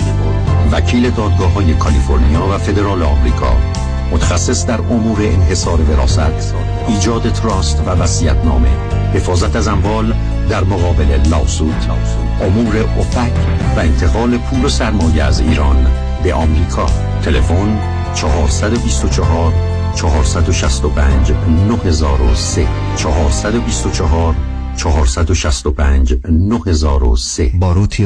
وکیل دادگاه های کالیفرنیا و فدرال آمریکا متخصص در امور انحصار وراثت ایجاد trust وصیت نامه حفاظت از اموال در مقابل lawsuit امور افک و انتقال پول و سرمایه از ایران به آمریکا. تلفن 424 465 9003 424 465 9003 باروتی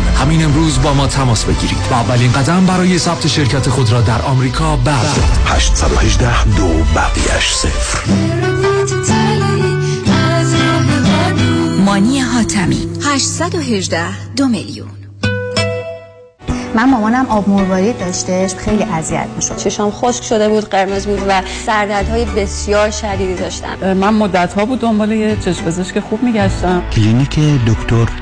همین امروز با ما تماس بگیرید. و اولین قدم برای ثبت شرکت خود را در آمریکا بردارید. 818 دو بقیش صفر. مانی حاتمی. 818 دو میلیون. من مامانم آب مروارید داشتش خیلی اذیت می‌شد. چشام خشک شده بود قرمز بود و سردردهای بسیار شدیدی داشتم. من مدت ها بود دنبال یه چشم پزشک خوب میگشتم. کلینیک دکتر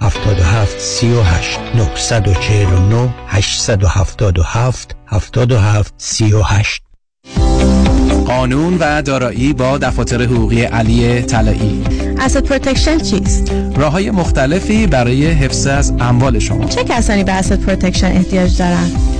77 38 949 877 77 38 قانون و دارایی با دفاتر حقوقی علی طلایی asset protection چیست؟ راه های مختلفی برای حفظ از اموال شما چه کسانی به asset protection احتیاج دارند؟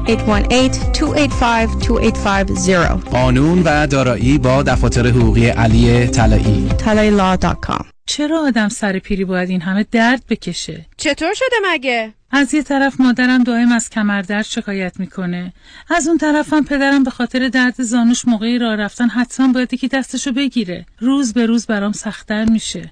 818-285-2850 قانون و دارایی با دفاتر حقوقی علی طلایی. talayilaw.com چرا آدم سر پیری باید این همه درد بکشه؟ چطور شده مگه؟ از یه طرف مادرم دائم از کمردرد شکایت می‌کنه. از اون طرفم پدرم به خاطر درد زانوش موقعی راه رفتن حتما باید یکی دستشو بگیره. روز به روز برام سختتر میشه.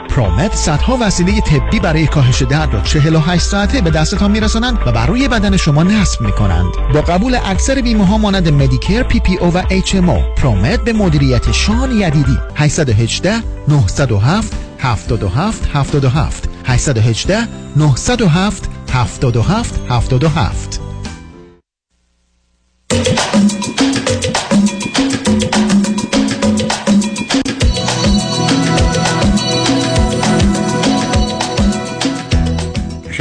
پرومت صدها وسیله طبی برای کاهش درد را 48 ساعته به دستتان میرسانند و بر روی بدن شما نصب می‌کنند. با قبول اکثر بیمه ها مانند مدیکر پی پی او و اچ ام او پرومت به مدیریت شان یدیدی. 818 907 77 77 818 907 77 77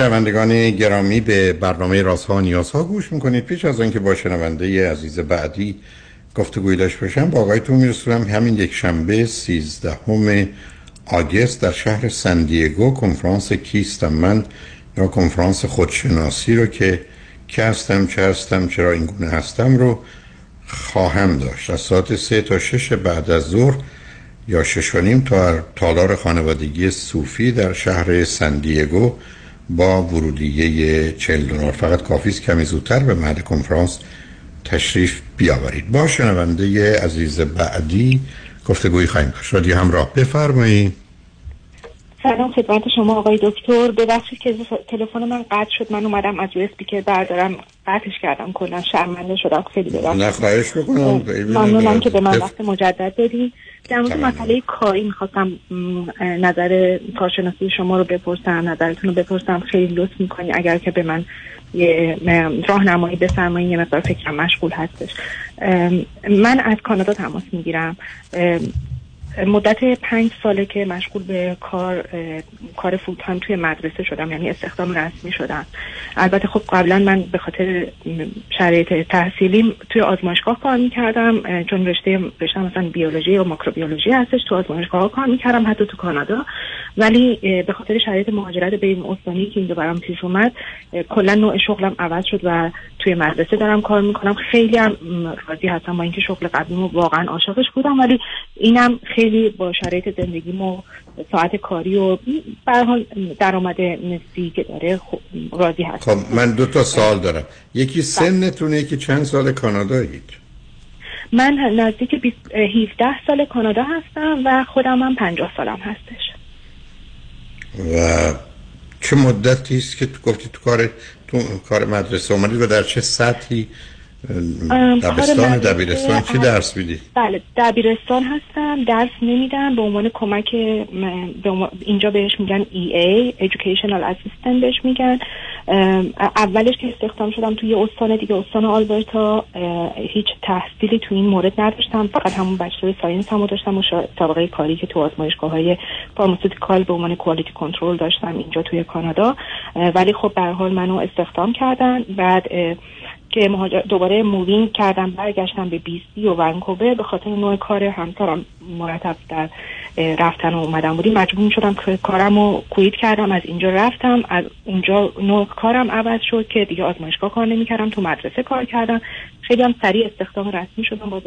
شنوندگان گرامی به برنامه رازها و نیازها گوش می‌کنید. پیش از آنکه با شنونده عزیز بعدی گفتگوی داشته باشم با آقایتون میرسونم همین یک شنبه 13 آگست در شهر سندیگو کنفرانس کیستم من یا کنفرانس خودشناسی رو که که هستم چه هستم چرا این گونه هستم رو خواهم داشت. از ساعت سه تا شش بعد از ظهر یا شش و نیم تا تالار خانوادگی صوفی در شهر سندیگو با ورودیه 40 دلار. فقط کافی است کمی زودتر به محل کنفرانس تشریف بیاورید. با شنونده عزیز بعدی گفتگویی خواهیم داشت. رادیو همراه. بفرمایید. سلام خدمت شما آقای دکتر. ببخشید که تلفن من قطع شد. من اومدم از روی اسپیکر بردارم. قطعش کردم. کلا شرمنده شدم. خیلی ببخشید. نه خواهش بکنم. ممنونم که به من وقت مجدد دادی. در مورد مسئله کاری می‌خواستم نظر کارشناسی شما رو بپرسم نظرتون رو بپرسم. خیلی لطف می‌کنی اگر که به من یه راهنمایی بفرمایید یه مقدار فکرم مشغول هستش. من از کانادا تماس می‌گیرم. مدت پنج ساله که مشغول به کار کار فول تایم توی مدرسه شدم یعنی استخدام رسمی شدم. البته خب قبلا من به خاطر شرایط تحصیلی توی آزمایشگاه کار می‌کردم چون رشته رشته مثلا بیولوژی و ماکروبیولوژی هستش تو آزمایشگاه کار می‌کردم حتی تو کانادا. ولی به خاطر شرایط مهاجرت بین استانی که اینجا برام پیش اومد کلا نوع شغلم عوض شد و توی مدرسه دارم کار می‌کنم. خیلی هم راضی هستم با اینکه شغل قبلیمو واقعا عاشقش بودم ولی اینم خیلی با شرایط زندگیمو ساعت کاری و به حال درآمد نسبی که داره راضی هستم. خب من دو تا سال دارم. یکی سنتونه یکی چند سال کانادایید من نزدیک 17 سال کانادا هستم و خودم هم 50 سالم هستش. و چه مدتی است که تو گفتی تو کار تو کار مدرسه اومدید و در چه سطحی؟ دبستان دبیرستان چی درس میدی؟ بله دبیرستان هستم. درس نمیدم. به عنوان کمک اینجا بهش میگن EA Educational Assistant بهش میگن. اولش که استخدام شدم توی استان دیگه استان آلبرتا هیچ تحصیلی تو این مورد نداشتم. فقط همون بچلر ساینس هم داشتم و سابقه کاری که تو آزمایشگاه های pharmaceutical به عنوان quality control داشتم اینجا توی کانادا. ولی خب به حال منو استخدام کردن. بعد که دوباره moving کردم برگشتم به BC و ونکوور به خاطر نوع کار همسرم مرتب در رفتن و اومدم بودیم. مجبور شدم که کارم رو quit کردم از اینجا رفتم. از اونجا نوع کارم عوض شد که دیگه آزمایشگاه کار نمی‌کردم تو مدرسه کار کردم. خیلی هم سریع استخدام رسمی شدم با...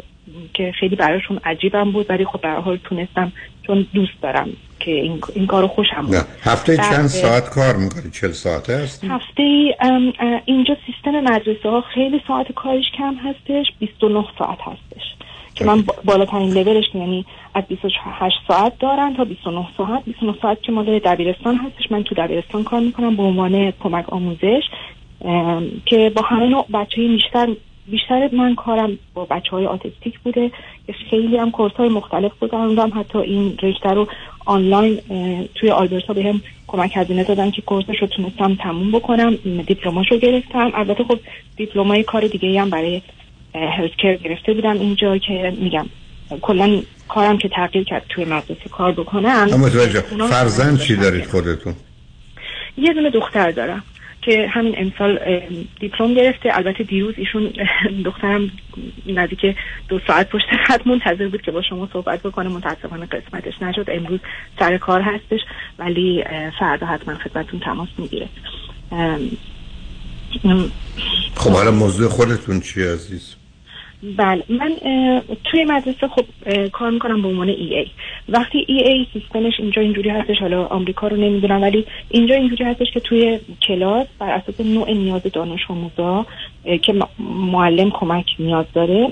که خیلی براشون عجیبم بود ولی خب به حال تونستم چون دوست دارم که این, این کارو خوشم بود. هفته چند ساعت کار می‌کنی؟ چل ساعته هستی؟ هفته اینجا سیستم مدرسه ها خیلی ساعت کارش کم هستش 29 ساعت هستش. که من بالاترین لولش یعنی از 28 ساعت دارن تا 29 ساعت. 29 ساعت که مال دبیرستان هستش. من تو دبیرستان کار می‌کنم به عنوان کمک آموزش که با همه نوع بچه بیشتر بیشتر من کارم با بچه های آتیستیک بوده. که خیلی هم کورس های مختلف گذروندم حتی این رشته رو آنلاین توی آلبرتا به هم کمک هزینه دادن که کورسش رو تونستم تموم بکنم. دیپلماش رو گرفتم. البته خب دیپلمای کار دیگه هم برای هلسکر گرفته بودم اینجا که میگم کلا کارم که تغییر کرد توی مدرسه کار بکنم. فرزند چی دارید خودتون؟ یه دونه دختر دارم که همین امسال دیپلم گرفته. البته دیروز ایشون دخترم نزدیک دو ساعت پشت خط منتظر بود که با شما صحبت بکنه. متاسفانه قسمتش نشد. امروز سر کار هستش ولی فردا حتما خدمتون تماس می‌گیره. خب حالا موضوع خودتون چی عزیز؟ بله من توی مدرسه خب کار می‌کنم به عنوان ای ای وقتی ای ای سیستمش اینجا اینجوری هستش حالا آمریکا رو نمی‌دونم ولی اینجا اینجوری هستش که توی کلاس بر اساس نوع نیاز دانش آموزا که معلم کمک نیاز داره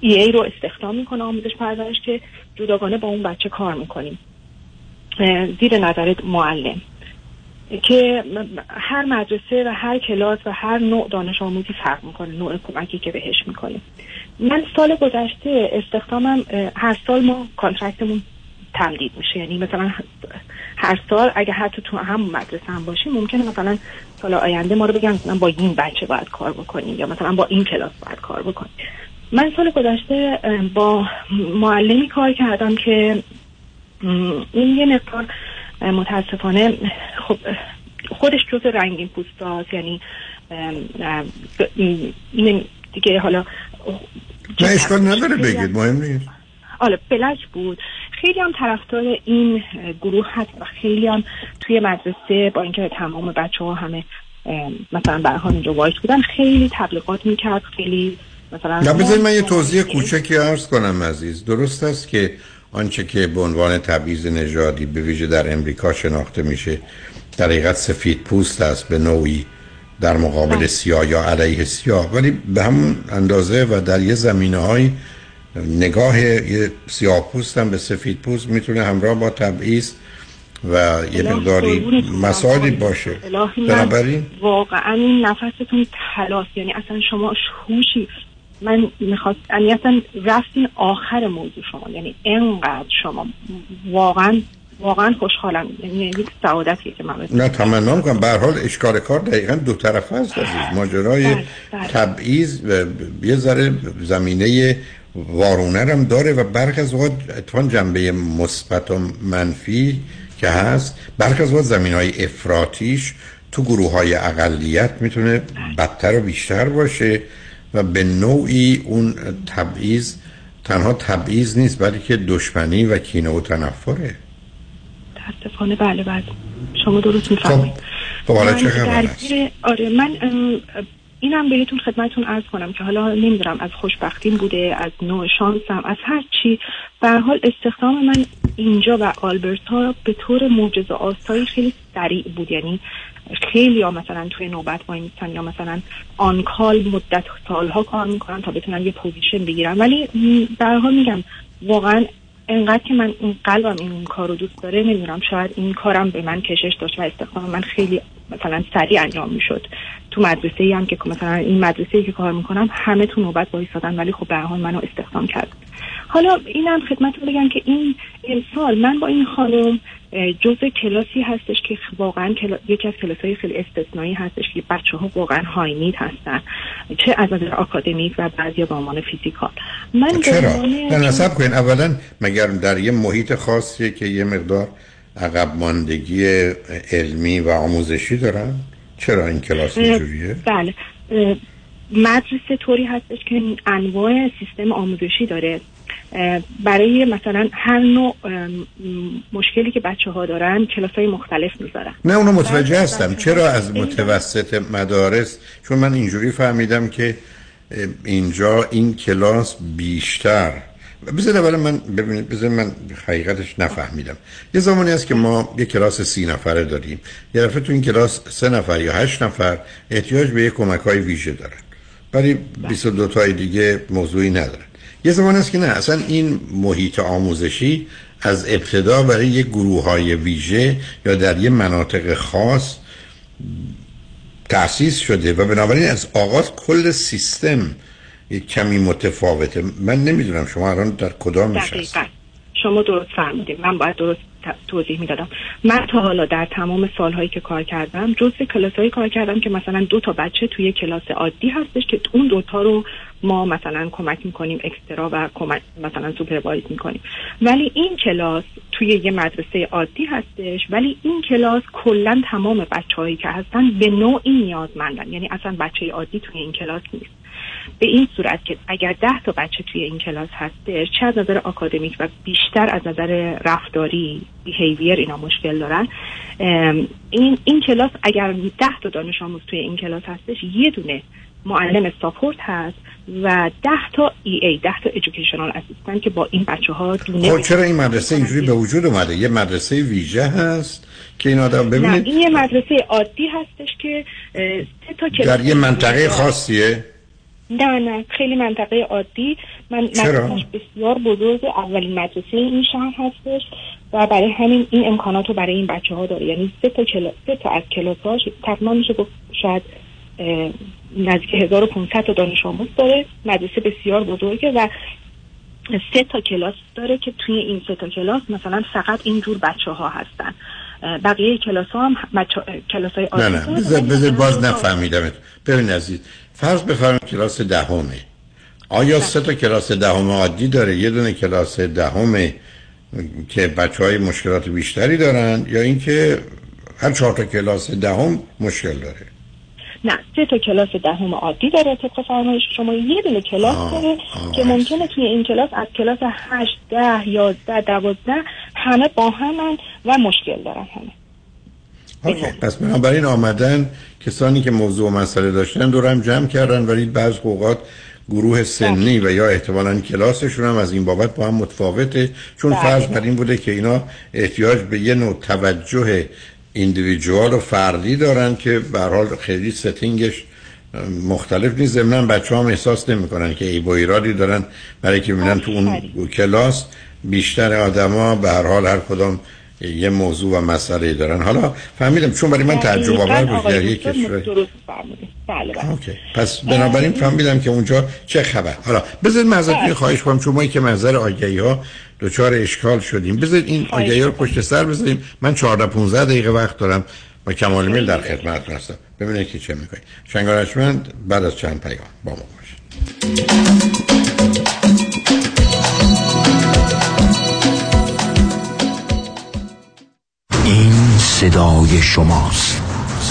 ای ای رو استخدام می‌کنه آموزش پرورش که جداگانه با اون بچه کار می‌کنیم. زیر نظر معلم. که هر مدرسه و هر کلاس و هر نوع دانش آموزی فرق می‌کنه نوع کمکی که بهش می‌کنه. من سال گذشته استخدامم هر سال ما کانترکتمون تمدید میشه. یعنی مثلا هر سال اگه حتی تو هم مدرسه هم باشیم ممکنه مثلا سال آینده ما رو بگن مثلا با این بچه باید کار بکنیم یا مثلا با این کلاس باید کار بکنیم. من سال گذشته با معلمی کار کردم که این یه مقدار متاسفانه خب خودش جز رنگین پوست یعنی دیگه حالا نه اشکال نداره بگید مهم نیست. حالا بلج بود. خیلی هم طرفدار این گروه هست و خیلی هم توی مدرسه با اینکه تمام بچه ها همه مثلا برهان اینجا وایس بودن خیلی تبلیغات می‌کرد خیلی مثلا نه من یه توضیح کوچکی عرض کنم عزیز. درست است که آنچه که به عنوان تبعیض نژادی به ویژه در امریکا شناخته میشه در حقیقت سفید پوست است به نوعی در مقابل بله. سیاه یا علیه سیاه. ولی به همون اندازه و در یه زمینه های نگاه یه سیاه پوست هم به سفید پوست می‌تونه همراه با تبعیض و یه مقداری مسائلی باشه. بنابراین واقعا نفستون تلاس یعنی اصلا شما هوشی من می‌خواست یعنی اصلا رفتین آخر موضوع شما. یعنی انقدر شما واقعا واقعا خوشحالم. یعنی یک سعادتیه که من نه تمنا می‌کنم. به حال اشکال کار دقیقا دو طرف هست عزیز. ماجرای بله، بله. تبعیض یه ذره زمینه وارونه هم داره و برخ از اوقات اتفاقا جنبه مثبت و منفی که هست برخ از اوقات زمین های افراتیش تو گروه های اقلیت می‌تونه بدتر و بیشتر باشه. و به نوعی اون تبعیض تنها تبعیض نیست بلکه دشمنی و کینه و تنفره. متاسفانه بله بله. شما درست می‌فهمید خب حالا چه خبر آره من اینم بهتون خدمتون عرض کنم که حالا نمی‌دونم از خوشبختیم بوده از نوع شانسم از هر چی. به حال استخدام من اینجا و آلبرتا به طور معجزه آسایی خیلی سریع بود. یعنی خیلی ها مثلا توی نوبت وای میستن یا مثلا on call مدت سالها کار می‌کنن تا بتونن یه position بگیرن. ولی در حال میگم واقعا انقدر که من این قلبم این کار رو دوست داره نمی‌دونم شاید این کارم به من کشش داشت و استخدام من خیلی مثلا سریع انجام می‌شد. تو مدرسه ای هم که مثلا این مدرسه ای که کار می‌کنم همه تو نوبت وایسادن ولی خب به حال منو استخدام کرد. حالا اینم خدمت بگم که این امسال من با این خانم جزء کلاسی هستش که واقعا یکی از کلاس های خیلی استثنایی هستش که بچه ها واقعا های نید هستن چه از نظر آکادمیک و بعضی به عنوان فیزیکال من چرا؟ نه نصب کنین اولا مگر در یه محیط خاصیه که یه مقدار عقب ماندگی علمی و آموزشی دارن؟ چرا این کلاس اینجوریه؟ بله. مدرسه طوری هستش که انواع سیستم آموزشی داره. برای مثلا هر نوع مشکلی که بچه ها دارن کلاس های مختلف می‌ذارن. نه اونو متوجه هستم. چرا از متوسط مدارس؟ چون من اینجوری فهمیدم که اینجا این کلاس بیشتر. بذار اول من ببینید بذار من حقیقتش نفهمیدم. یه زمانی هست که ما یه کلاس سی نفره داریم. یه دفعه تو این کلاس سه نفر یا هشت نفر احتیاج به یه کمک های ویژه دارن. ولی 22 تای دیگه موضوعی ندارن یه زمان است که نه اصلا این محیط آموزشی از ابتدا برای یک گروه های ویژه یا در یه مناطق خاص تأسیس شده و بنابراین از آغاز کل سیستم یک کمی متفاوته. من نمی‌دونم شما الان در کدام هست شما درست فرمودید من باید درست توضیح می‌دادم. من تا حالا در تمام سالهایی که کار کردم جزء کلاس هایی کار کردم که مثلا دو تا بچه توی کلاس عادی هستش که اون دوتا رو ما مثلا کمک می‌کنیم extra و کمک مثلا supervise می‌کنیم. ولی این کلاس توی یه مدرسه عادی هستش ولی این کلاس کلا تمام بچه هایی که هستن به نوعی نیازمندن. یعنی اصلا بچه عادی توی این کلاس نیست. به این صورت که اگر ده تا بچه توی این کلاس هستش چه از نظر آکادمیک و بیشتر از نظر رفتاری بیهیویر اینا مشکل دارن این, این کلاس اگر ده تا دانش آموز توی این کلاس هستش یه دونه معلم ساپورت هست و ده تا ای ای ده تا ایژوکیشنال اسیستنت که با این بچه ها دونه خب چرا این مدرسه اینجوری به وجود اومده؟ یه مدرسه ویژه هست که این آدم ببینید. این یه مدرسه عادی هستش که سه تا کلاس در یه منطقه خاصیه؟ نه نه خیلی منطقه عادی. من مدرسهش بسیار بزرگ اولین مدرسه این شهر هستش و برای همین این امکانات رو برای این بچه ها داره. یعنی سه تا, کلا... سه تا از کلاساش تقریبا میشه گفت شاید نزدیک 1500 تا دانش آموز داره. مدرسه بسیار بزرگه و سه تا کلاس داره که توی این سه تا کلاس مثلا فقط اینجور بچه ها هستن. بقیه کلاس ها هم کلاس های نه نه بذار, بذار باز نفهمیدم. ببین عزیز فرض بفرم کلاس دهمه. آیا سه تا کلاس دهم عادی داره؟ یه دونه کلاس دهمه که بچه های مشکلات بیشتری دارن یا اینکه هر چهار تا کلاس دهم مشکل داره؟ نه سه تا کلاس دهم عادی داره طبق فرمایش شما یه دونه کلاس داره که ممکنه توی این کلاس از کلاس 8 ده 11 12 همه با همن و مشکل دارن همه اوکی. پس بنابراین آمدن کسانی که موضوع و مسئله داشتن دورم جمع کردن ولی بعض اوقات گروه سنی و یا احتمالا کلاسشون هم از این بابت با هم متفاوته چون بله. فرض بر این بوده که اینا احتیاج به یه نوع توجه ایندیویدوال و فردی دارن که به حال خیلی ستینگش مختلف نیست. ضمن بچه هم احساس نمی‌کنن که ای با ایرادی دارن برای که می‌بینن تو اون کلاس بیشتر آدما به هر حال هر کدام یه موضوع و مسئله دارن. حالا فهمیدم چون برای من تعجب آور بود در یک کشور بله بله. پس بنابراین فهمیدم که اونجا چه خبر. حالا بذارید معذرت بله. خواهش کنم چون ما که منظر آگهی ها دوچار اشکال شدیم. بذارید این آگهی ها رو پشت سر بذاریم. من 14 15 دقیقه وقت دارم با کمال میل در خدمت هستم. ببینید که چه می‌کنید. شنگارشمند بعد از چند پیام با ما باشید. صدای شماست.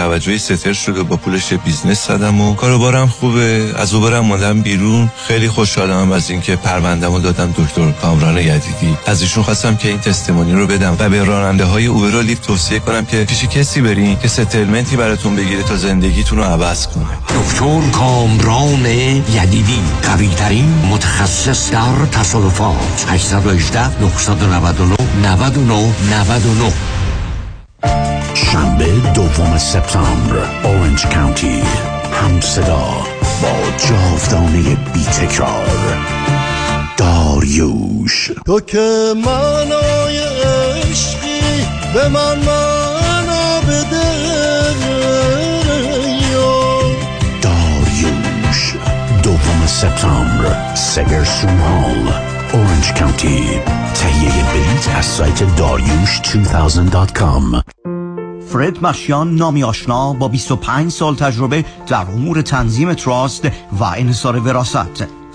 توجهی settle شده با پولش business زدم و کاروبارم خوبه. از اوبرم ماندم بیرون. خیلی خوشحالم از اینکه پروندهمو دادم دکتر کامران یدیدی. از ایشون خواستم که این testimony رو بدم و به راننده های اوبر و لیفت توصیه کنم که پیش کسی برین که settlement ی براتون بگیره تا زندگیتون رو عوض کنه. دکتر کامران یدیدی قوی ترین متخصص در تصادفات. 818 999 99 99 شنبه دوم سپتامبر اورنج کانتی هم صدا با جاودانه بی تکرار داریوش. تو که منای عشقی به من معنا بده. داریوش دوم سپتامبر سگرسون هال اورنج کانتی تهیه بلیت از سایت داریوش 2000.com فرد مشیان نامی آشنا با 25 سال تجربه در امور تنظیم تراست و انحصار وراست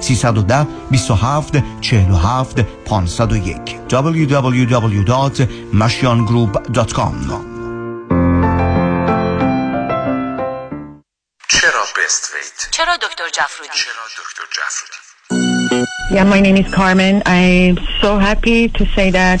310 27 47 501 www.mashiangroup.com چرا بست؟ چرا دکتر جفرودی؟ چرا دکتر جفرودی؟ Yeah, my name is Carmen. I'm so happy to say that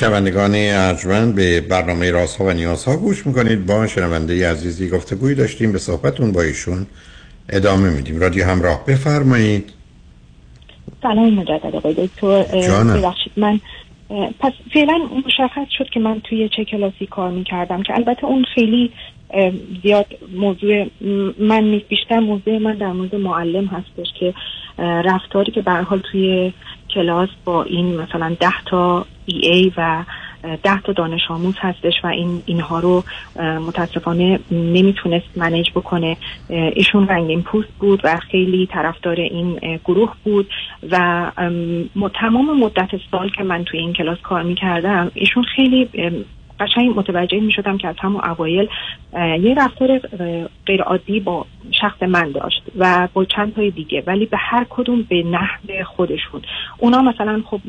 شنوندگان ارجمند به برنامه راست ها و نیاز ها گوش می‌کنید. با شنونده عزیزی گفتگوی داشتیم. به صحبتون با ایشون ادامه میدیم. رادیو همراه بفرمایید. سلام مجدد آقای دکتر. ببخشید من پس فعلا مشخص شد که من توی چه کلاسی کار می‌کردم که البته اون خیلی زیاد موضوع من نیست بیشتر موضوع من در مورد معلم هستش که رفتاری که به حال توی کلاس با این مثلا ده تا ای ای و ده تا دانش آموز هستش و این اینها رو متاسفانه نمی‌تونست منیج بکنه. ایشون رنگین پوست بود و خیلی طرفدار این گروه بود و تمام مدت سال که من توی این کلاس کار می‌کردم ایشون خیلی قشنگ متوجه می شدم که از همون اوایل یه رفتار غیر عادی با شخص من داشت و با چند تای دیگه ولی به هر کدوم به نحو خودشون. اونا مثلا خب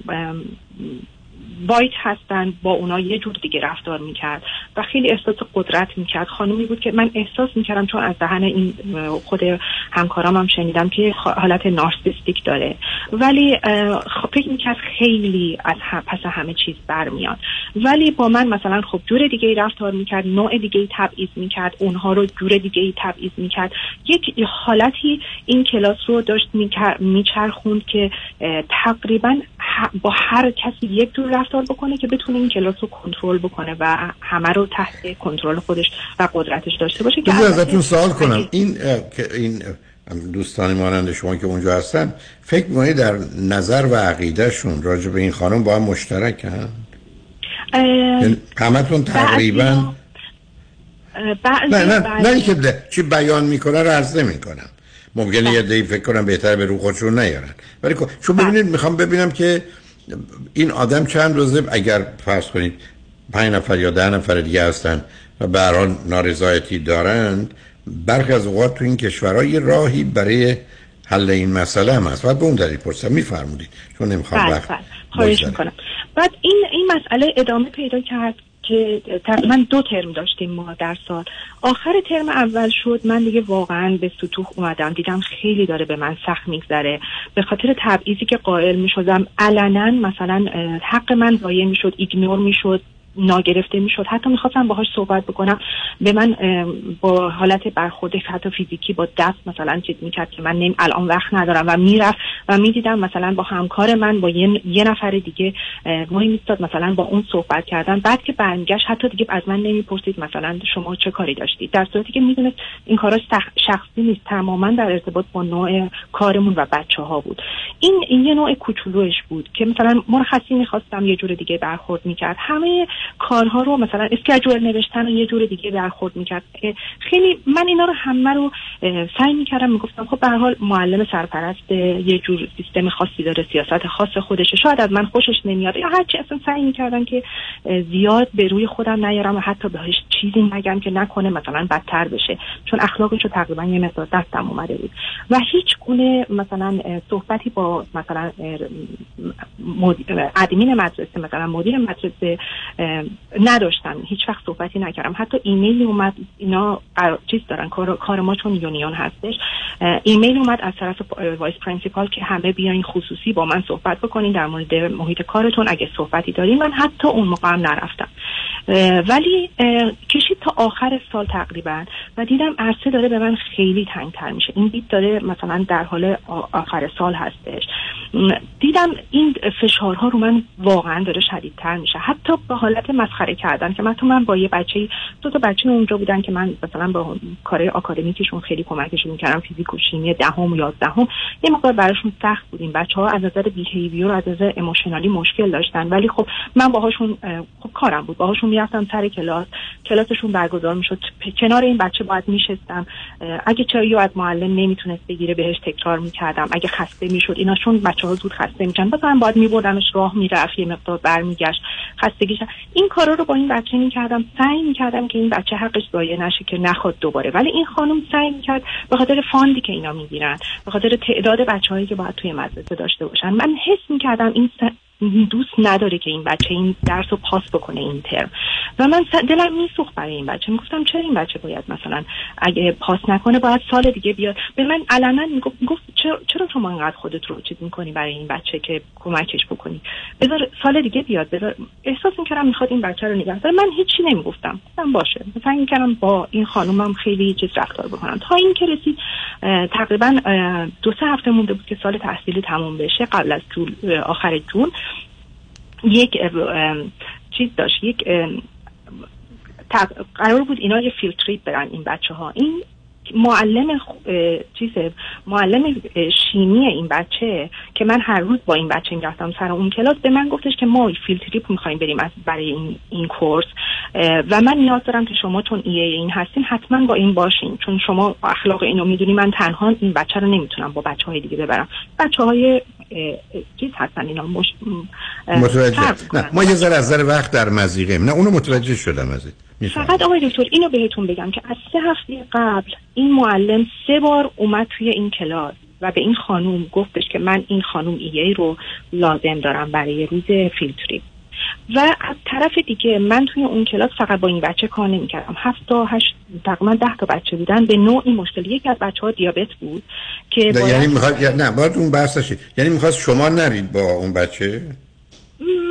وایت هستن با اونا یه جور دیگه رفتار می‌کرد و خیلی احساس قدرت می‌کرد. خانومی بود که من احساس می‌کردم چون از دهن این خود همکارام هم شنیدم که حالت نارسیستیک داره. ولی اه، خ- فکر می‌کرد خیلی از هم- پس همه چیز برمیاد. ولی با من مثلا خب جور دیگه رفتار می‌کرد نوع دیگه تبعیض می‌کرد اونها رو جور دیگه تبعیض می‌کرد. یک حالتی این کلاس رو داشت میچرخوند که تقریبا با هر کسی یک جور رفتار بکنه که بتونه این کلاس رو کنترل بکنه و همه رو تحت کنترل خودش و قدرتش داشته باشه که ازتون سوال کنم. این این دوستان مانند شما که اونجا هستن فکر می‌کنید در نظر و عقیدهشون راجع به این خانم با هم مشترک هم اه، یعنی همتون تقریبا بعضی نه نه بعضی- نه اینکه ده- چی بیان می‌کنه رو عرض نمی‌کنم. ممکنه یه دی فکر کنم بهتر به رو خودشون نیارن. ولی خب، چون ببینید می‌خوام ببینم که این آدم چند روزه اگر فرض کنید پنج نفر یا ده نفر دیگه هستن و حال نارضایتی دارند برخی از اوقات تو این کشورها یه راهی برای حل این مسئله هم هست. باید به اون دلیل پرسم میفرمودید. چون نمی‌خوام بله وقت بله. خواهش. می‌کنم. بعد این این مسئله ادامه پیدا کرد که تقریبا دو ترم داشتیم ما در سال. آخر ترم اول شد من دیگه واقعا به سطوح اومدم. دیدم خیلی داره به من سخت میگذره. به خاطر تبعیضی که قائل می‌شدم علنا مثلا حق من ضایع می‌شد ایگنور می‌شد. ناگرفته می‌شد. حتی می‌خواستم باهاش صحبت بکنم. به من با حالت برخورد حتی فیزیکی با دست مثلا چیز می‌کرد که من نمی الان وقت ندارم. و می‌رفت و می‌دیدم مثلا با همکار من با یه, نفر دیگه وای میستاد مثلا با اون صحبت کردن. بعد که برمیگشت حتی دیگه از من نمی‌پرسید مثلا شما چه کاری داشتید. در صورتی که می‌دونست این کارا شخصی نیست. تماما در ارتباط با نوع کارمون و بچه ها بود. این, این یه نوع کوچولوش بود که مثلا مرخصی می‌خواستم یه جور دیگه برخورد می‌کرد. همه کارها رو مثلا اسکجول نوشتن و یه جور دیگه برخورد می‌کرد. خیلی من اینا رو همه رو سعی می‌کردم می‌گفتم خب به حال معلم سرپرست یه جور سیستم خاصی داره سیاست خاص خودشه. شاید از من خوشش نمیاد یا هرچی اصلا سعی می‌کردم که زیاد به روی خودم نیارم و حتی بهش چیزی نگم که نکنه مثلا بدتر بشه. چون اخلاقش رو تقریبا یه مقدار دستم اومده بود. و هیچ گونه مثلا صحبتی با مثلا ادمین مدرسه مثلا مدیر مدرسه نداشتم هیچ وقت صحبتی نکردم. حتی ایمیل اومد اینا چیز دارن کار, کار ما چون union هستش ایمیل اومد از طرف vice principal که همه بیاین خصوصی با من صحبت بکنین در مورد محیط کارتون. اگه صحبتی دارین من حتی اون موقع هم نرفتم. ولی کشید تا آخر سال تقریبا و دیدم عرصه داره به من خیلی تنگتر میشه. این دید داره مثلا در حال آخر سال هستش. دیدم این فشارها رو من واقعا داره شدیدتر میشه. حتی به حالت مسخره کردن که من تو من با یه بچه دو تا بچه اونجا بودن که من مثلا با کار آکادمیکشون خیلی کمکشون می‌کردم فیزیک و شیمی دهم و یازدهم یه مقدار براشون سخت بود این بچه ها از نظر بیهیویر از نظر اموشنالی مشکل داشتن. ولی خب من باهاشون اه، خب کارم بود. باهاشون می‌رفتم سر کلاس. کلاسشون برگزار می‌شد. کنار این بچه باید میشستم. اگه چایی از معلم نمی‌تونست بگیره بهش تکرار می‌کردم. اگه خسته می‌شد اینا چون بچه ها زود خسته میشن مثلا باید میبردمش راه می‌رفت یه مقدار برمیگشت. خستگیش این کارا رو با این بچه می‌کردم. سعی می‌کردم که این بچه حقش ضایع نشه که نخواد دوباره. ولی این خانم سعی می‌کرد به خاطر فاندی که اینا می‌گیرن به خاطر تعداد بچههایی که باید توی مدرسه داشته باشن. من حس می‌کردم این دوست نداره که این بچه این درس رو پاس بکنه این ترم. و من دلم میسوخت برای این بچه. می‌گفتم چرا این بچه باید مثلا اگه پاس نکنه باید سال دیگه بیاد. به من علنا می‌گفت چرا, تو انقدر خودت رو چیز می‌کنی برای این بچه که کمکش بکنی؟ بذار سال دیگه بیاد. بذار احساس می‌کردم می‌خواد این بچه رو نگه داره. من هیچی نمی‌گفتم. گفتم باشه. مثلا می‌کردم با این خانومم خیلی چیز رفتار بکنم. تا این که رسید تقریبا دو سه هفته مونده بود که سال تحصیلی تموم بشه قبل از جول آخر June. یک چیز داشت یک قرار بود اینا یه field trip برن این بچه ها این معلم چیز معلم شیمی این بچه که من هر روز با این بچه می‌رفتم سر اون کلاس به من گفتش که ما field trip می‌خوایم بریم از برای این, این course و من نیاز دارم که شما چون EA این هستین حتما با این باشین. چون شما اخلاق اینو می‌دونی من تنها این بچه رو نمی‌تونم با بچه های دیگه ببرم. بچه های چیز هستن اینا مش... متوجه. نه. ما یه ذره از ذره وقت در مزیقیم نه اونو متوجه شدم ازت. میفهم فقط آقای دکتر اینو بهتون بگم که از سه هفته قبل این معلم سه بار اومد توی این کلاس و به این خانوم گفتش که من این خانوم ایه رو لازم دارم برای روز فیلتری و از طرف دیگه من توی اون کلاس فقط با این بچه کار نمی‌کردم. هفت تا هشت تقریبا ده تا بچه بودن. به نوعی مشکل. یکی از بچه ها دیابت بود که یعنی می‌خواد یا- نه باید اون بحث شید یعنی می‌خواد شما نرید با اون بچه؟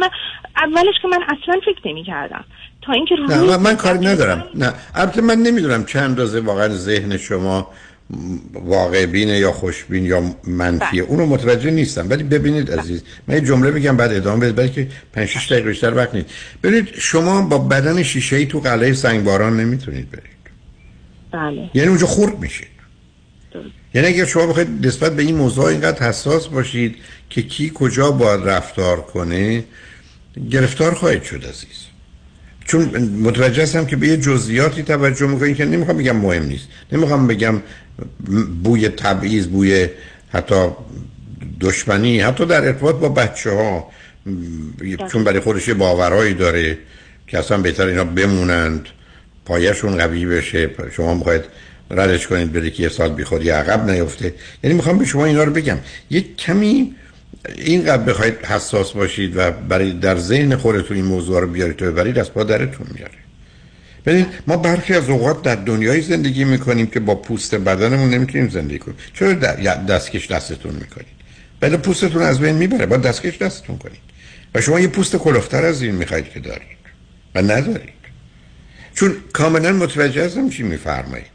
من- اولش که من اصلا فکر نمی کردم تا اینکه نه من, من کاری ندارم. نه البته من نمی‌دونم چند اندازه واقعا ذهن شما واقع بینه یا خوشبین یا منفیه اونو متوجه نیستم. ولی ببینید عزیز من یه جمله بگم بعد ادامه بدید بلکه 5 6 دقیقه بیشتر وقت نیست. ببینید شما با بدن شیشه ای تو قلعه سنگباران نمی‌تونید برید. بله. یعنی اونجا خورد میشید یعنی اگر شما بخواید نسبت به این موضوع اینقدر حساس باشید که کی کجا باید رفتار کنه گرفتار خواهید شد عزیز. چون متوجه هستم که به یه جزئیاتی توجه می‌کنید که نمی‌خوام بگم مهم نیست. نمی‌خوام بگم بوی تبعیض بوی حتی دشمنی حتی در ارتباط با بچه ها چون برای خودش یه باورهایی داره که اصلا بهتر اینا بمونند پایشون قوی بشه. شما می‌خواید ردش کنید بره که یه سال بی خودی عقب نیفته. یعنی می‌خوام به شما اینا رو بگم. یه کمی اینقدر بخواید حساس باشید و برای در ذهن خودتون این موضوع رو بیارید تو ببرید از پا درتون میاره ببینید ما برخی از اوقات در دنیای زندگی می‌کنیم که با پوست بدنمون نمی‌تونیم زندگی کنیم. چرا دستکش دستتون می‌کنید؟ بعد پوستتون از بین می‌بره با دستکش دستتون کنید. و شما یه پوست کلفتر از این می‌خواید که دارید و ندارید. چون کاملا متوجه هستم چی میفرمایید.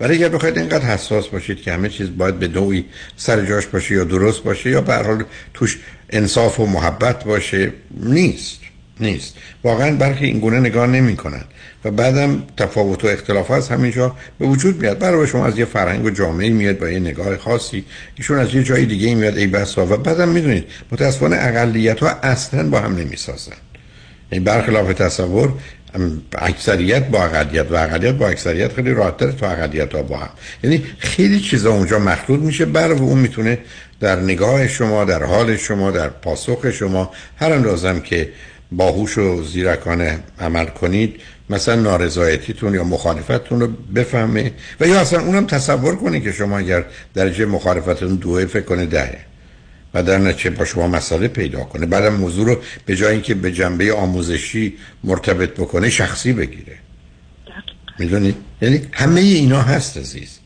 ولی اگر بخواید اینقدر حساس باشید که همه چیز باید به نوعی سر جاش باشه یا درست باشه یا به حال توش انصاف و محبت باشه نیست. نیست. واقعا برخی این گونه نگاه نمی‌کنن. و بعدم تفاوت و اختلاف از همینجا به وجود میاد. برای شما از یه فرهنگ و جامعه میاد با یه نگاه خاصی. ایشون از یه جای دیگه میاد. ای بسا. و بعدم می‌دونید متاسفانه اقلیت ها اصلا با هم نمی‌سازن. یعنی برخلاف تصور اکثریت با اقلیت و اقلیت با اکثریت خیلی راحت‌تر تا اقلیت ها با هم. یعنی خیلی چیزا اونجا مخلوط میشه. بر و اون می‌تونه در نگاه شما در حال شما در پاسخ شما هر اندازم که باهوش و زیرکانه عمل کنید. مثلا نارضایتیتون یا مخالفتتون رو بفهمه و یا اصلا اونم تصور کنه که شما اگر درجه مخالفتتون دوه فکر کنه دهه و در نتیجه با شما مسئله پیدا کنه. بعدم موضوع رو به جای اینکه به جنبه آموزشی مرتبط بکنه شخصی بگیره. می‌دونید یعنی همه اینا هست عزیز.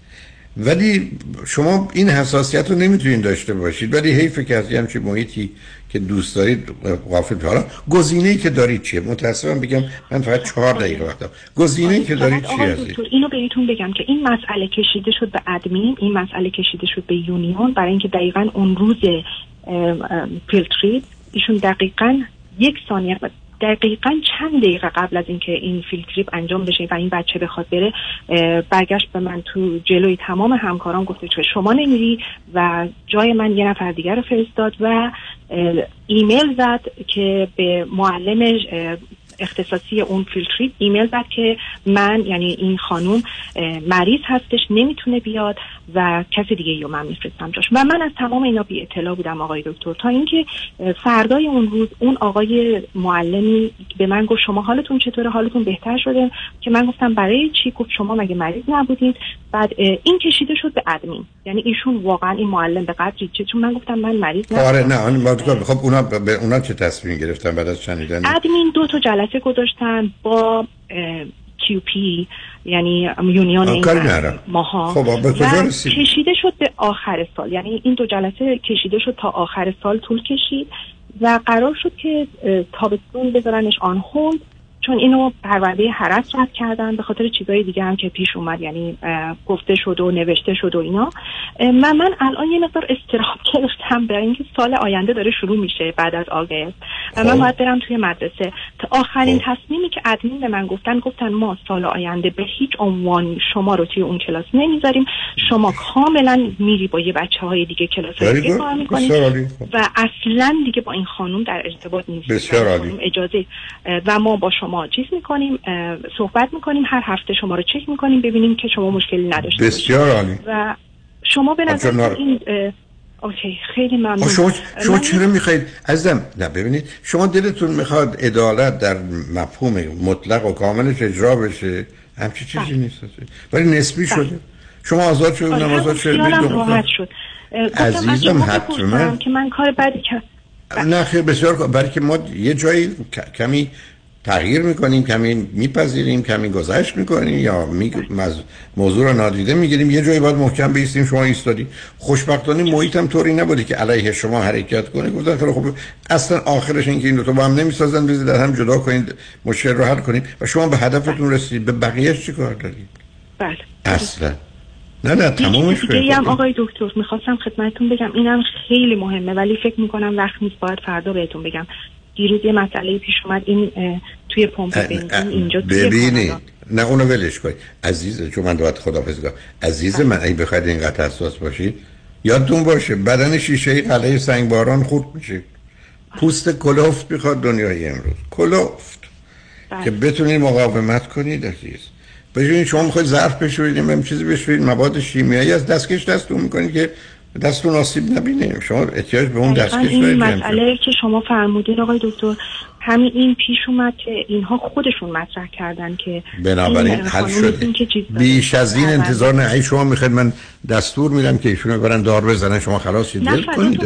ولی شما این حساسیت رو نمی‌تونید داشته باشید. ولی حیف که از یه همچین محیطی که دوست دارید غافل حالا. گزینه‌ای که دارید چیه؟ متاسفم بگم من فقط چهار دقیقه وقت دارم گزینه‌ای که دارید چیه عزیز اینو بهتون بگم که این مسئله کشیده شد به ادمین این مسئله کشیده شد به union. برای اینکه دقیقا اون روز field trip ایشون دقیقا یک ثانیه دقیقا چند دقیقه قبل از اینکه این field trip انجام بشه و این بچه بخواد بره برگشت به من تو جلوی تمام همکاران گفته که شما نمیری و جای من یه نفر دیگر رو فرستاد و ایمیل زد که به معلم اختصاصی اون field trip email زد که من یعنی این خانوم مریض هستش نمی‌تونه بیاد و کسی دیگه رو من میفرستم جاش. و من از تمام اینا بی اطلاع بودم آقای دکتر. تا اینکه فردای اون روز اون آقای معلمی به من گفت شما حالتون چطوره؟ حالتون بهتر شده؟ که من گفتم برای چی؟ گفت شما مگه مریض نبودید؟ بعد این کشیده شد به ادمین. یعنی ایشون واقعا این معلم به قدری چه؟ چون من گفتم من مریض آره نبودم. نه آن باید- خب اونا به اونا چه تصمیم گرفتن بعد از شنیدن ادمین دو تا جلسه گذاشتن با CUPE یعنی union. ماها خب، و؟ کشیده شد به آخر سال یعنی این دو جلسه کشیده شد تا آخر سال طول کشید و قرار شد که تابستون بذارنش on hold چون اینو پرونده harass رد کردن به خاطر چیزای دیگه هم که پیش اومد یعنی گفته شد و نوشته شد و اینا و من الان یه مقدار استراب گرفتم برای اینکه سال آینده داره شروع میشه بعد از آگست و من خب. باید برم توی مدرسه تا آخرین تصمیمی که ادمین به من گفتن گفتن ما سال آینده به هیچ عنوان شما رو توی اون کلاس نمی‌ذاریم شما کاملا میری با یه بچه های دیگه کلاس های Very دیگه good. کار می‌کنی بسیار عالی. و اصلا دیگه با این خانوم در ارتباط نیست بسیار عالی. اجازه و ما با شما چیز می‌کنیم صحبت می‌کنیم هر هفته شما رو چک می‌کنیم ببینیم که شما مشکلی نداشته بسیار عالی و شما به نظر این اوکی خیلی ممنون. شما شما من- چرا می‌خواید؟ عزیزم نه ببینید شما دلتون می‌خواد عدالت در مفهوم مطلق و کاملش اجرا بشه همچی چیزی نیست. ولی نسبی شده. شما آزاد شده آره، آزاد خیالم بدون راحت شد. عزیزم، حتما. که من کار بدی کردم نه خیلی بسیار. برای که ما یه جایی کمی تغییر می‌کنیم کمی میپذیریم کمی گذشت می‌کنیم یا می... مز... موضوع رو نادیده می‌گیریم یه جایی باید محکم بیستیم شما ایستادی. خوشبختانه محیط هم طوری نبوده که علیه شما حرکت کنه. گفتن خیلی خب اصلا آخرش این که این دو تا با هم نمی‌سازن بزید در هم جدا کنید مشکل رو حل کنید و شما به هدفتون رسیدید. به بقیهش چی کار دارید؟ بله. اصلا. نه نه تمامش دیگه هم کنید آقای دکتر می‌خواستم خدمتتون بگم. اینم خیلی مهمه. ولی فکر می‌کنم وقت نیست باید فردا بهتون بگم. دیروز یه مسئله پیش اومد این توی پمپ بنزین اینجا ببینید کانادا. نه اونو ولش کنید عزیز چون من باید خدافظی کنم عزیز من اگه بخواید اینقدر حساس باشید یادتون باشه بدن شیشه قلعه سنگباران خورد میشه. پوست کلفت می‌خواد دنیای امروز. کلفت. بله. که بتونید مقاومت کنید عزیز. ببینید شما می‌خواید ظرف بشورید هم چیزی بشورید مواد شیمیایی از دستکش دستتون می‌کنید که دستتون آسیب نبینه شما احتیاج به اون دستکش این مسئله که شما فرمودین آقای دکتر همین این پیش اومد که اینها خودشون مطرح کردن که بنابراین این حل شده. بیش از این بله. انتظار نه ای شما می‌خواید من دستور میدم که ایشونو برن دار بزنن شما خلاص دل کنید.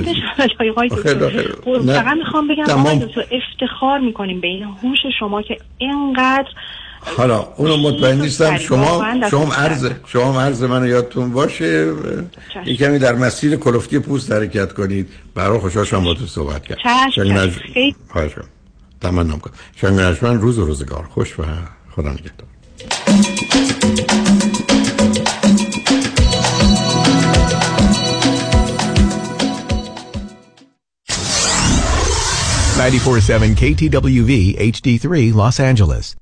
فقط می‌خوام بگم. آقای دکتر افتخار می‌کنیم به این هوش شما که اینقدر حالا اونو مطمئن نیستم. شما شما. عرض شما عرض من یادتون باشه. این کمی در مسیر کلفتی پوست حرکت کنید. برای خوشحال شدم با تو صحبت کرد چشم، شنگ چشم. نج- خیلی- خواهش تمنام کنم. شنگ نجمن روز و روزگار. خوش و خدا نگهدار. ninety-four-seven KTWV HD3 Los Angeles.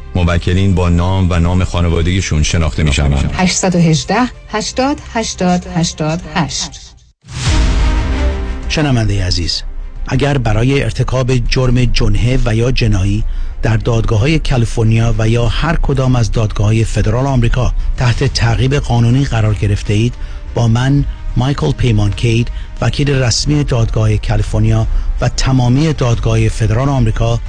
موکلین با نام و نام خانوادگیشون شناخته می شوند 818 80 80 88 شنونده عزیز اگر برای ارتکاب جرم جنحه و یا جنایی در دادگاه های کالیفرنیا و یا هر کدام از دادگاه های فدرال آمریکا تحت تعقیب قانونی قرار گرفته اید با من مایکل پیمان کید وکیل رسمی دادگاه کالیفرنیا و تمامی دادگاه فدرال آمریکا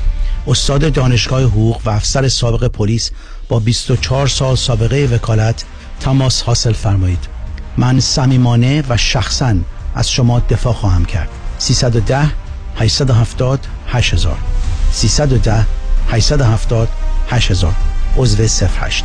استاد دانشگاه حقوق و افسر سابق پلیس با 24 سال سابقه وکالت تماس حاصل فرمایید. من صمیمانه و شخصا از شما دفاع خواهم کرد. 310 870 8000 310 870 8000 عضو 08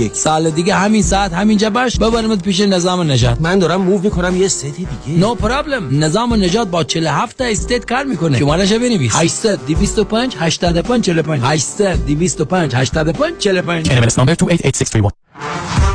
سال دیگه همین ساعت همینجا باش ببرمت پیش نظام نجات. من دارم موو می‌کنم یه ستی دیگه. نو پرابلم نظام نجات با 47 تا استیت کار می‌کنه. شمارش بنویس. 800 225 85 45 800 225 85 45 NMLS number 288631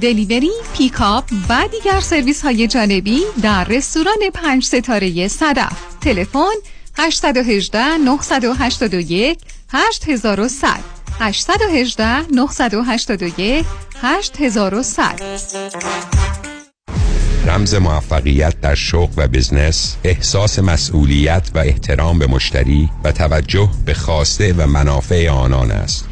delivery، pickup و دیگر سرویس های جانبی در رستوران پنج ستاره صدف. تلفن 818 981 8100 818 981 8100 رمز موفقیت در شغل و بزنس احساس مسئولیت و احترام به مشتری و توجه به خواسته و منافع آنان است.